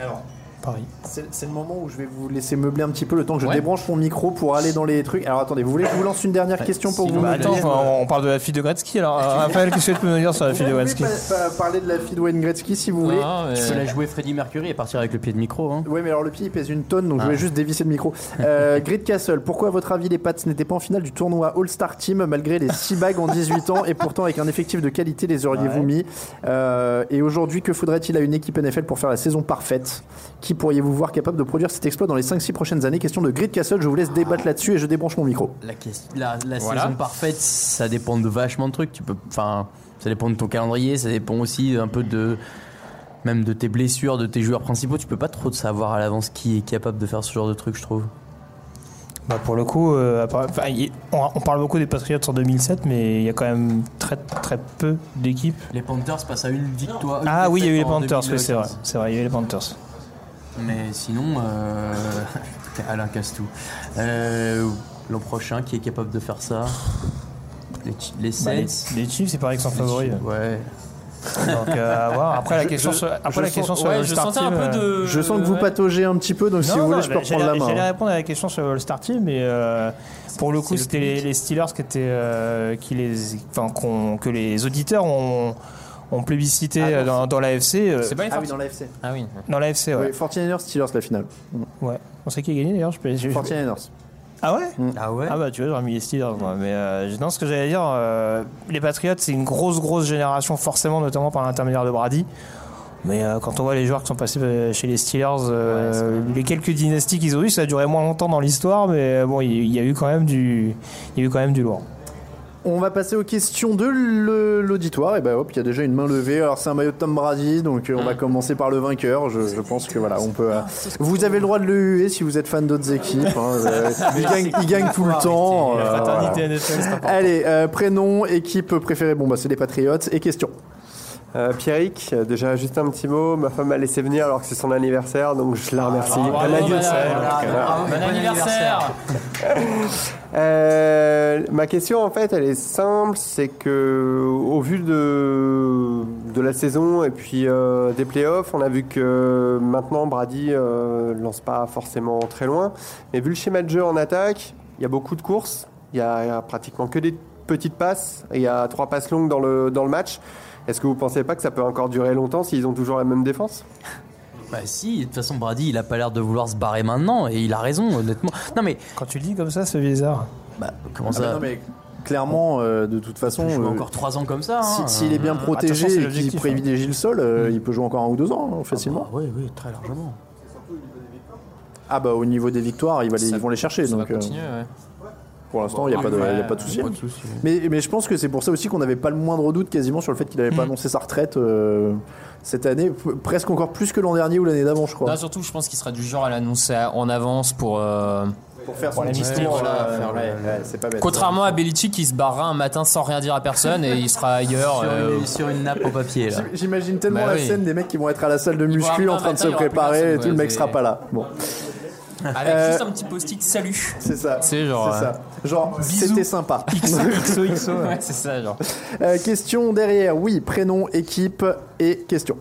Alors, Paris. C'est le moment où je vais vous laisser meubler un petit peu le temps que je Ouais. débranche mon micro pour aller dans les trucs. Alors attendez, vous voulez que je vous lance une dernière question pour vous Bah, attends, on, on parle de la fille de Gretzky alors. euh, Raphaël, qu'est-ce que tu peux nous dire sur la fille de Gretzky pouvez pas- pas parler de la fille de Wayne Gretzky si vous voulez. non, mais- Tu peux la jouer Freddie Mercury et partir avec le pied de micro. Hein. Oui, mais alors le pied il pèse une tonne, donc je Ah. vais juste dévisser le micro. Euh, Grid Castle, pourquoi à votre avis les Pats n'étaient pas en finale du tournoi All-Star Team malgré les 6 bagues en 18 ans et pourtant avec un effectif de qualité les auriez-vous Ouais. mis? Euh, Et aujourd'hui, que faudrait-il à une équipe NFL pour faire la saison parfaite? Qui pourriez-vous voir capable de produire cet exploit dans les 5-6 prochaines années Question de Grid Castle, je vous laisse débattre là-dessus et je débranche mon micro. La, question- la, la Voilà. saison parfaite, ça dépend de vachement de trucs. Tu peux, enfin, ça dépend de ton calendrier, ça dépend aussi un peu de même de tes blessures, de tes joueurs principaux. Tu peux pas trop savoir à l'avance qui est capable de faire ce genre de truc, je trouve. Bah pour le coup, euh, on, parle beaucoup des Patriots en 2007, mais il y a quand même très très peu d'équipes. Les Panthers passent à une victoire. une Ah oui, il y a eu les Panthers, oui, c'est vrai. 2015. C'est vrai, il y a eu les Panthers. Mais sinon, euh... Alain Castou. Euh, L'an prochain, qui est capable de faire ça? Les, les Bah, les, Saints. les Chiefs, c'est pareil que sont Les favoris. Ouais. Donc euh, à voir. Après la Je- question je- sur, après je la sens- question sur ouais, le Star un Team, peu euh, de. Je sens que vous ouais. pataugez un petit peu, donc si Non, vous voulez, non, je peux reprendre la main. J'allais hein. répondre à la question sur le Star Team, mais euh, pour le coup, le c'était les, les Steelers qui étaient, euh, qui les, enfin, que les auditeurs ont, ont plébiscité Ah, euh, dans, dans l'AFC. euh, C'est pas une Ah oui, dans l'AFC. Ah oui. dans l'AFC, ouais. Oui, 49ers Steelers la finale. ouais. On sait qui a gagné d'ailleurs je peux- je- 49ers. Ah ouais Ah ouais Ah bah tu vois, j'aurais mis les Steelers. moi. Mais euh, non, ce que j'allais dire, euh, les Patriots, c'est une grosse, grosse génération, forcément, notamment par l'intermédiaire de Brady. Mais euh, quand on voit les joueurs qui sont passés euh, chez les Steelers, euh, les quelques dynasties qu'ils ont eues, ça a duré moins longtemps dans l'histoire, mais bon, il il y, a eu quand même du, il y a eu quand même du lourd. On va passer aux questions de l'auditoire. Et bah hop, il y a déjà une main levée. Alors c'est un maillot de Tom Brady, donc euh, on va commencer par le vainqueur. Je, je pense que voilà, on peut. euh, vous avez le droit de le huer si vous êtes fan d'autres équipes. hein. Euh, il, gagne, il gagne tout le temps. La fraternité. NFL. Allez, euh, prénom, équipe préférée. Bon bah c'est les Patriots. Et question. Euh, Pierrick, déjà juste un petit mot. Ma femme m'a laissé venir alors que c'est son anniversaire, donc je la remercie. bravo, madame. Bon anniversaire Euh, ma question en fait elle est simple, c'est que au vu de, de la saison et puis euh, des playoffs, on a vu que maintenant Brady euh, lance pas forcément très loin, mais vu le schéma de jeu en attaque, il y a beaucoup de courses, il y a, il y a pratiquement que des petites passes, il y a trois passes longues dans le, dans le match. Est-ce que vous pensez pas que ça peut encore durer longtemps s'ils ont toujours la même défense? Bah si, de toute façon Brady, il a pas l'air de vouloir se barrer maintenant et il a raison, honnêtement. Non mais Quand tu le dis comme ça, c'est bizarre. bah comment Ah bah ça non, mais clairement, euh, de toute façon, Il euh, encore 3 ans comme ça. si- hein. s'il est bien protégé c'est et qu'il l'objectif, privilégie le sol, euh, il peut jouer encore un ou deux ans hein, facilement. Ah, oui, oui, très largement. Ah bah au niveau des victoires, ils, va les- Ça- ils vont les chercher. Ça va Donc, euh, continuer, ouais. Pour l'instant, il n'y a, pas de- il y a pas de souci. Mais, mais je pense que c'est pour ça aussi qu'on n'avait pas le moindre doute quasiment sur le fait qu'il n'avait pas annoncé sa retraite euh, cette année, presque encore plus que l'an dernier ou l'année d'avant, je crois. Non, surtout, je pense qu'il sera du genre à l'annoncer en avance pour. euh, pour faire son euh, bête. Contrairement à Belichick qui se barrera un matin sans rien dire à personne et il sera ailleurs. Sur, euh, une, sur une nappe au papier J'imagine tellement Bah la oui. scène des mecs qui vont être à la salle de muscu en train de se préparer et tout, le mec sera pas là. Bon. Avec Euh, juste un petit post-it salut. C'est ça. C'est genre. C'est ça. Genre, c'était sympa. XOXO. ouais, c'est ça, genre. Euh, question derrière, oui, prénom, équipe et question.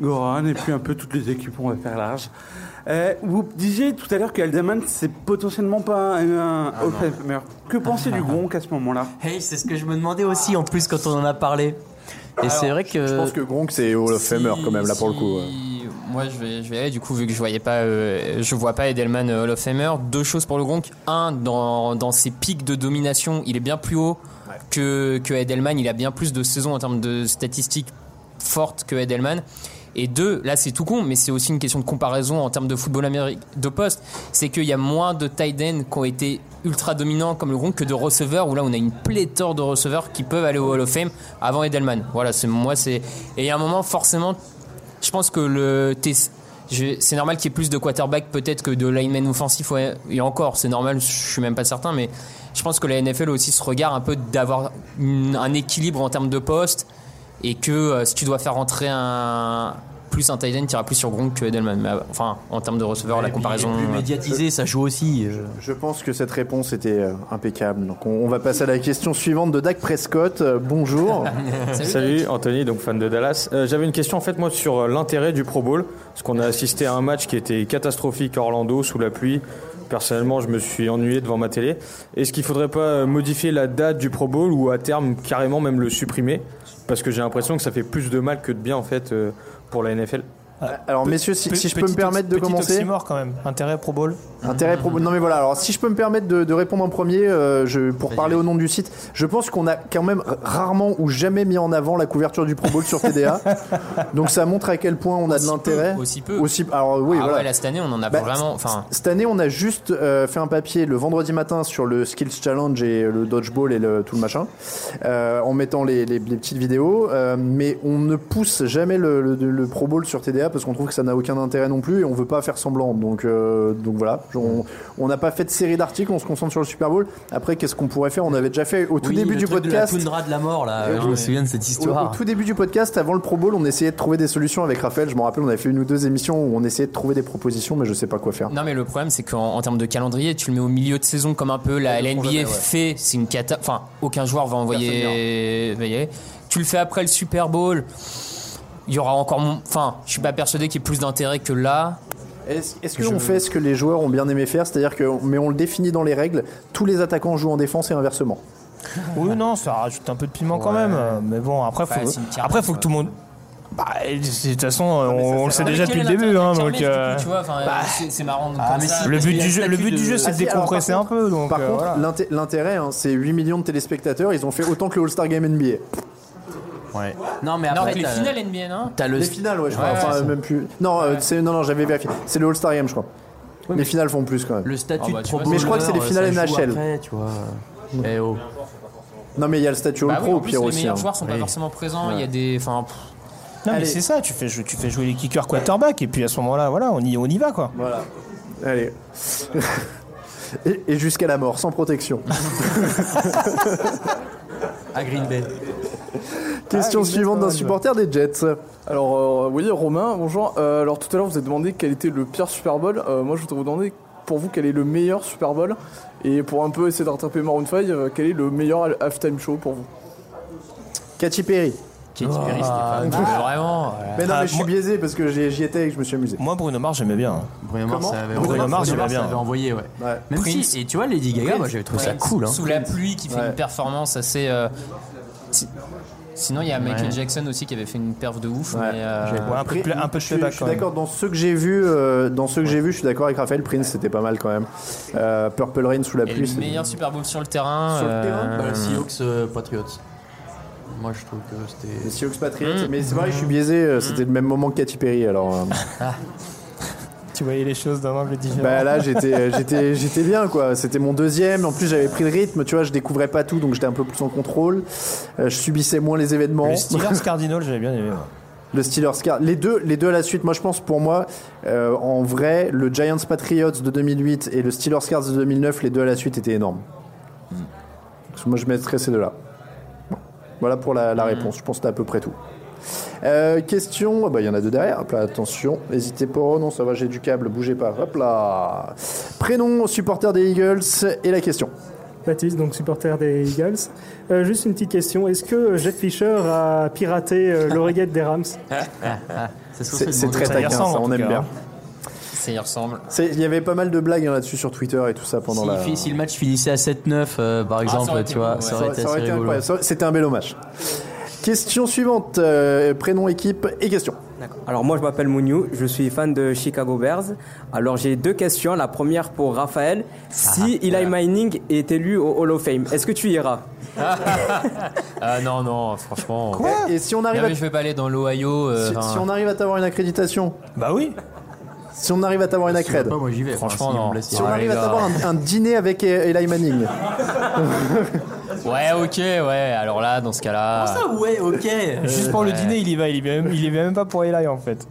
Goran, et puis un peu toutes les équipes, on va faire large. Euh, vous disiez tout à l'heure que Alderman, c'est potentiellement pas un, un Hall of Famer. Que pensez du Gronk à ce moment-là? Hey, c'est ce que je me demandais aussi en plus quand on en a parlé. Et c'est vrai que. Je pense que Gronk, c'est Hall of Famer quand même, là pour le coup. ouais. Moi, je vais, je vais aller, du coup, vu que je voyais pas, euh, je vois pas Edelman euh, Hall of Famer. Deux choses pour le Gronk. Un, dans, dans ses pics de domination, il est bien plus haut que, que Edelman. Il a bien plus de saisons en termes de statistiques fortes que Edelman. Et deux, là c'est tout con, mais c'est aussi une question de comparaison en termes de football américain de poste. C'est qu'il y a moins de tight ends qui ont été ultra dominants comme le Gronk que de receveurs où là on a une pléthore de receveurs qui peuvent aller au Hall of Fame avant Edelman. Voilà, c'est moi c'est et il y a un moment forcément je pense que le c'est normal qu'il y ait plus de quarterback peut-être que de linemen offensifs ouais, et encore c'est normal je suis même pas certain mais je pense que la NFL aussi se regarde un peu d'avoir un équilibre en termes de poste et que euh, si tu dois faire rentrer un plus un tight end iras plus sur Gronk que Edelman mais euh, enfin en termes de receveur la comparaison plus euh, médiatisé, ça joue aussi. Je pense que cette réponse était euh, impeccable. Donc on, on va passer à la question suivante de Dak Prescott. Bonjour. Salut. Anthony, donc fan de Dallas. Euh, J'avais une question en fait moi sur l'intérêt du Pro Bowl, parce qu'on a assisté à un match qui était catastrophique à Orlando sous la pluie. Personnellement, je me suis ennuyé devant ma télé. Est-ce qu'il faudrait pas modifier la date du Pro Bowl ou à terme carrément même le supprimer? Parce que j'ai l'impression que ça fait plus de mal que de bien en fait euh, pour la NFL. Alors messieurs, si, je peux me permettre de petit commencer. oxymore quand même. Intérêt Pro Bowl. Intérêt pro- Non mais voilà, alors si je peux me permettre de, de répondre en premier, euh, je, pour parler au nom du site, je pense qu'on a quand même rarement ou jamais mis en avant la couverture du Pro Bowl sur TDA. Donc ça montre à quel point on a de l'intérêt. aussi peu. Aussi, alors oui, ah voilà. ouais là cette année on en a Bah, vraiment enfin Cette année, on a juste euh, fait un papier le vendredi matin sur le Skills Challenge et le Dodgeball et le, tout le machin, euh, en mettant les, les- les petites vidéos. euh, mais on ne pousse jamais le, le- le Pro Bowl sur TDA parce qu'on trouve que ça n'a aucun intérêt non plus et on veut pas faire semblant. Donc, euh, donc voilà, on n'a pas fait de série d'articles, on se concentre sur le Super Bowl. Après, qu'est-ce qu'on pourrait faire? On avait déjà fait au tout Oui, début du podcast. De la toundra de la mort là. Euh, je me ouais. souviens de cette histoire. au tout début du podcast, avant le Pro Bowl, on essayait de trouver des solutions avec Raphaël. Je me rappelle, on avait fait une ou deux émissions où on essayait de trouver des propositions, mais je sais pas quoi faire. Non mais le problème c'est qu'en en termes de calendrier tu le mets au milieu de saison comme un peu la, jamais, ouais. fait c'est une cata enfin aucun joueur va envoyer tu le fais après le Super Bowl il y aura encore mon- enfin je suis pas persuadé qu'il y ait plus d'intérêt que là Est-ce que l'on fait ce que les joueurs ont bien aimé faire, c'est-à-dire que, mais on le définit dans les règles, tous les attaquants jouent en défense et inversement. Oui, non, ça rajoute un peu de piment quand même. Mais bon, après, Enfin, faut, kermesse, après, faut que tout le monde. Bah, de toute façon, on, on le sait déjà depuis est le début, hein, donc. euh, bah, c'est- marrant de ah, si, le but du jeu, le but du jeu, c'est Ah de décompresser un peu. Donc, Par euh, contre, voilà. l'inté- l'intérêt, hein, c'est 8 millions de téléspectateurs, ils ont fait autant que le All-Star Game NBA. Ouais. Non mais après les t'as- finales NBA non T'as le Les finales, ouais, je crois. Ouais, enfin, ouais, même plus. Non, euh, c'est- non, non, j'avais vérifié. C'est le All-Star Game, je crois. les finales font plus quand même. le statut Ah bah, de tu Pro vois, Mais je crois que c'est les finales ça joue NHL. après, tu vois. Eh oh. Non, mais il y a le statut bah All oui, Pro en au plus, pire les aussi. meilleurs hein. joueurs sont pas Oui. forcément présents il y a des enfin pff, Non, mais Allez. c'est ça, tu fais, jouer- tu fais jouer les kickers quarterback, et puis à ce moment-là, voilà, on y, on y va, quoi. Voilà. Allez. et et jusqu'à la mort, sans protection. À Green Bay. Question Ah, suivante d'un supporter des Jets. Alors, euh, oui, Romain, bonjour. Euh, alors, tout à l'heure, vous avez demandé quel était le pire Super Bowl. Euh, moi, je voudrais vous demander, pour vous, quel est le meilleur Super Bowl? Et pour un peu essayer de rattraper Maroon 5, euh, quel est le meilleur halftime show pour vous? Katy Perry. Katy Perry c'était Ah, pas non. vraiment euh, Mais non, Ah, mais je suis moi- biaisé parce que j'y j'y étais et que je me suis amusé. Moi, Bruno Mars, j'aimais bien. Bruno Mars, Comment ça avait Bruno. Mars, j'aimais bien. ça avait envoyé, ouais. Ouais. Même Prince. si, et tu vois, Lady Gaga, moi j'avais trouvé ça Prince, cool. Hein. Sous la pluie qui fait Ouais. une performance assez. euh, si- Sinon, il y a Michael Ouais. Jackson aussi qui avait fait une perf de ouf. Ouais. mais, euh, Ouais, un peu, de pla- un peu de Je suis, playback je suis quand même. d'accord dans ceux que j'ai vus, euh, dans ceux que j'ai vus, je suis d'accord avec Raphaël Prince, c'était pas mal quand même. Euh, Purple Rain sous la et pluie. le c'est- meilleur Super Bowl sur le terrain. Sur le euh, terrain Bah, Seahawks euh, Patriots. Moi je trouve que Les c'était. Seahawks Patriots. Mm. Mais c'est vrai, je suis biaisé. euh, C'était le même moment que Katy Perry. Alors, euh, Tu voyais les choses d'un angle différent. bah là, j'étais, euh, j'étais, j'étais bien quoi. C'était mon deuxième. En plus, j'avais pris le rythme. Tu vois, je découvrais pas tout, donc j'étais un peu plus en contrôle. Je subissais moins les événements. Le Steelers Cardinal, j'avais bien aimé. moi. Le Steelers Car- les deux, les deux à la suite. Moi, je pense pour moi, euh, en vrai, le Giants Patriots de 2008 et le Steelers Cards de 2009, les deux à la suite étaient énormes. Que moi, je mettrais ces deux-là. Voilà pour la, la réponse. Je pense que c'était à peu près tout. Euh, question, bah, il y en a deux derrière. Hop là, attention, n'hésitez pas. Oh non, ça va, j'ai du câble, bougez pas. Hop là. Prénom, supporter des Eagles et la question. Baptiste, donc supporter des Eagles. Euh, juste une petite question. Est-ce que Jet Fisher a piraté euh, l'oreillette des Rams? C'est c'est très taquin, ça, on aime bien. Ça y ressemble. C'est- Il y avait pas mal de blagues hein, là-dessus sur Twitter et tout ça pendant Si, la. si le match finissait à 7-9, euh, par exemple, aurait été tu vois, beau, ouais. ça aurait été Ça aurait assez été rigolo. incroyable. C'était un bel hommage. Question suivante. euh, prénom, équipe et question. Alors moi je m'appelle Mouniou, je suis fan de Chicago Bears. Alors j'ai deux questions. La première pour Raphaël. Si Eli Manning est élu au Hall of Fame, est-ce que tu iras? Ah non, non, franchement. Et si on arrive Non, à- mais je vais pas aller dans l'Ohio. euh, si on arrive à t'avoir une accréditation. Bah oui. Si on arrive à t'avoir une accred. Pas, moi j'y vais. Franchement, Enfin, me non. blesse, Si on arrive à t'avoir un, un dîner avec E- Eli Manning. Ouais, ok, ouais. Alors là, dans ce cas-là. Ah, ouais, ok. Juste pour le dîner, il y va. Il y va même, il y va même pas pour Eli en fait.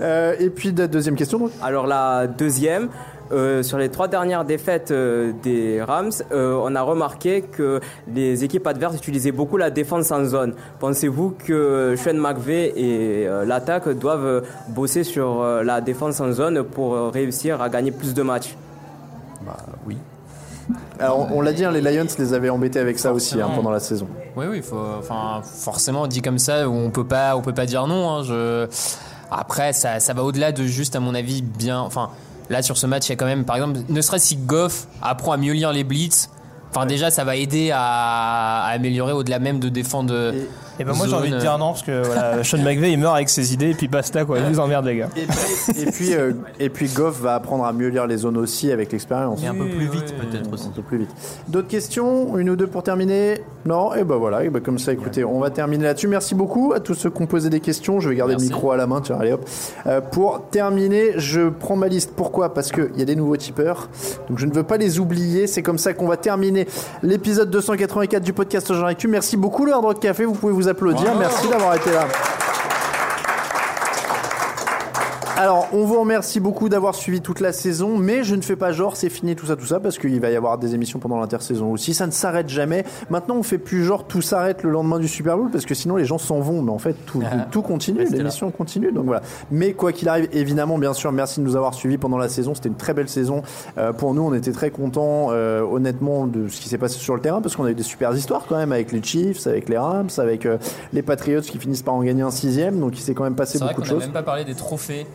Euh, et puis deuxième question. donc. Alors la deuxième, euh, sur les trois dernières défaites euh, des Rams, euh, on a remarqué que les équipes adverses utilisaient beaucoup la défense en zone. Pensez-vous que Sean McVay et euh, l'attaque doivent bosser sur euh, la défense en zone pour réussir à gagner plus de matchs? Oui. Alors on, on l'a dit, hein, les Lions les avaient embêtés avec ça aussi hein, pendant la saison. Oui, oui, faut, enfin, forcément, dit comme ça, on peut pas, on peut pas dire non. hein, je... Après, ça, ça va au-delà de juste, à mon avis, bien. Enfin, là, sur ce match, il y a quand même, par exemple, ne serait-ce si Goff apprend à mieux lire les blitz. Enfin, déjà, ça va aider à, améliorer au-delà même de défendre. Et ben moi j'ai envie de dire non parce que voilà, Sean McVay il meurt avec ses idées et puis basta quoi. Il vous emmerde les gars. Et puis, et puis, euh, et puis Goff va apprendre à mieux lire les zones aussi avec l'expérience. Et un peu plus vite peut-être aussi. Un peu plus vite. D'autres questions? Une ou deux pour terminer? Non? Et ben voilà, et ben comme ça, écoutez, on va terminer là-dessus. Merci beaucoup à tous ceux qui ont posé des questions. Je vais garder Merci. le micro à la main, tiens, allez hop. Euh, pour terminer, je prends ma liste. Pourquoi? Parce qu'il y a des nouveaux tipeurs. Donc je ne veux pas les oublier. C'est comme ça qu'on va terminer l'épisode 284 du podcast Jean Actu. Merci beaucoup, le Hard Rock Café. Vous pouvez vous applaudir. Merci d'avoir été là. Alors, on vous remercie beaucoup d'avoir suivi toute la saison, mais je ne fais pas genre, c'est fini tout ça, tout ça, parce qu'il va y avoir des émissions pendant l'intersaison aussi. Ça ne s'arrête jamais. Maintenant, on fait plus genre tout s'arrête le lendemain du Super Bowl, parce que sinon les gens s'en vont. Mais en fait, tout, tout continue, l'émission continue. Donc voilà. Mais quoi qu'il arrive, évidemment, bien sûr, merci de nous avoir suivis pendant la saison. C'était une très belle saison Euh, pour nous. On était très contents, euh, honnêtement, de ce qui s'est passé sur le terrain, parce qu'on a eu des super histoires quand même avec les Chiefs, avec les Rams, avec euh, les Patriots qui finissent par en gagner un sixième. Donc il s'est quand même passé vrai beaucoup de n'a choses. même pas parlé des trophées.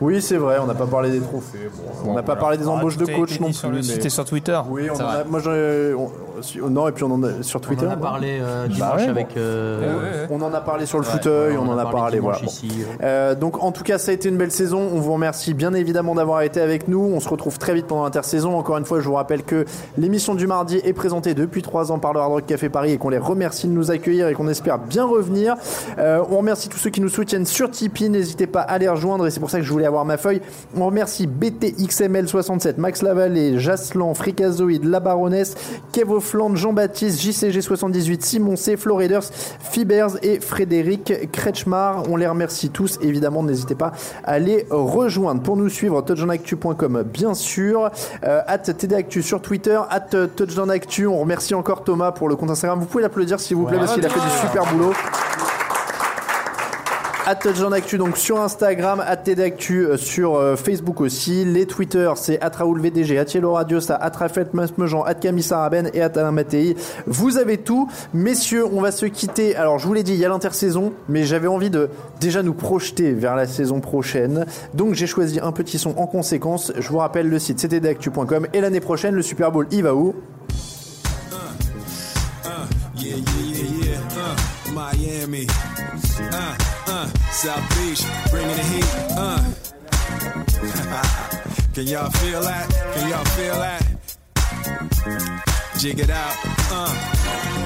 Oui, c'est vrai, on n'a pas parlé des trophées. Bon, on n'a pas voilà. parlé des Ah, embauches de coach non dit sur plus. le- mais- sur Twitter. Oui, on en a, moi j'en ai- on- si- non et puis on en a sur On Twitter. en a parlé euh, Bah dimanche ouais, avec. euh, On en a parlé sur le Ouais, fauteuil, ouais, on, en a parlé, voilà. bon. ici, ouais. Euh, donc en tout cas, ça a été une belle saison. On vous remercie bien évidemment d'avoir été avec nous. On se retrouve très vite pendant l'intersaison. Encore une fois, je vous rappelle que l'émission du mardi est présentée depuis trois ans par le Hard Rock Café Paris et qu'on les remercie de nous accueillir et qu'on espère bien revenir. Euh, on remercie tous ceux qui nous soutiennent sur Tipeee. N'hésitez pas à les rejoindre et c'est pour ça que je voulais avoir ma feuille. On remercie BTXML67, Max Lavallée, Jaslan, Fricazoïde, La Baronesse, Kevo Jean-Baptiste, JCG78, Simon C, Floriders, Fibers et Frédéric Kretschmar. On les remercie tous. Évidemment, n'hésitez pas à les rejoindre. Pour nous suivre, touchdownactu.com, bien sûr. Euh, at TDActu sur Twitter, at touchdownactu. On remercie encore Thomas pour le compte Instagram. Vous pouvez l'applaudir s'il vous plaît parce qu'il a fait du super boulot. Actu donc sur Instagram, at TDActu euh, sur euh, Facebook aussi. Les Twitter c'est at Raoul VDG, at Yellow Radio, ça, at Rafet Masmejean, at Camille Saraben et at Alain Mattei. Vous avez tout. Messieurs, on va se quitter. Alors je vous l'ai dit, il y a l'intersaison, mais j'avais envie de déjà nous projeter vers la saison prochaine. Donc j'ai choisi un petit son en conséquence. Je vous rappelle le site c'est tdactu.com et l'année prochaine le Super Bowl il va où? Yeah. Uh, Miami. South Beach, bringing the heat. Uh. Can y'all feel that? Can y'all feel that? Jig it out. Uh.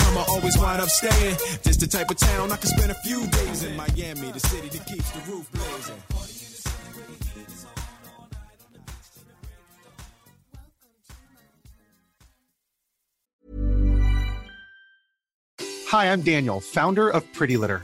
come, I always wind up staying. Just the type of town I can spend a few days in Miami, the city that keeps the roof blazing. Hi, I'm Daniel, founder of Pretty Litter.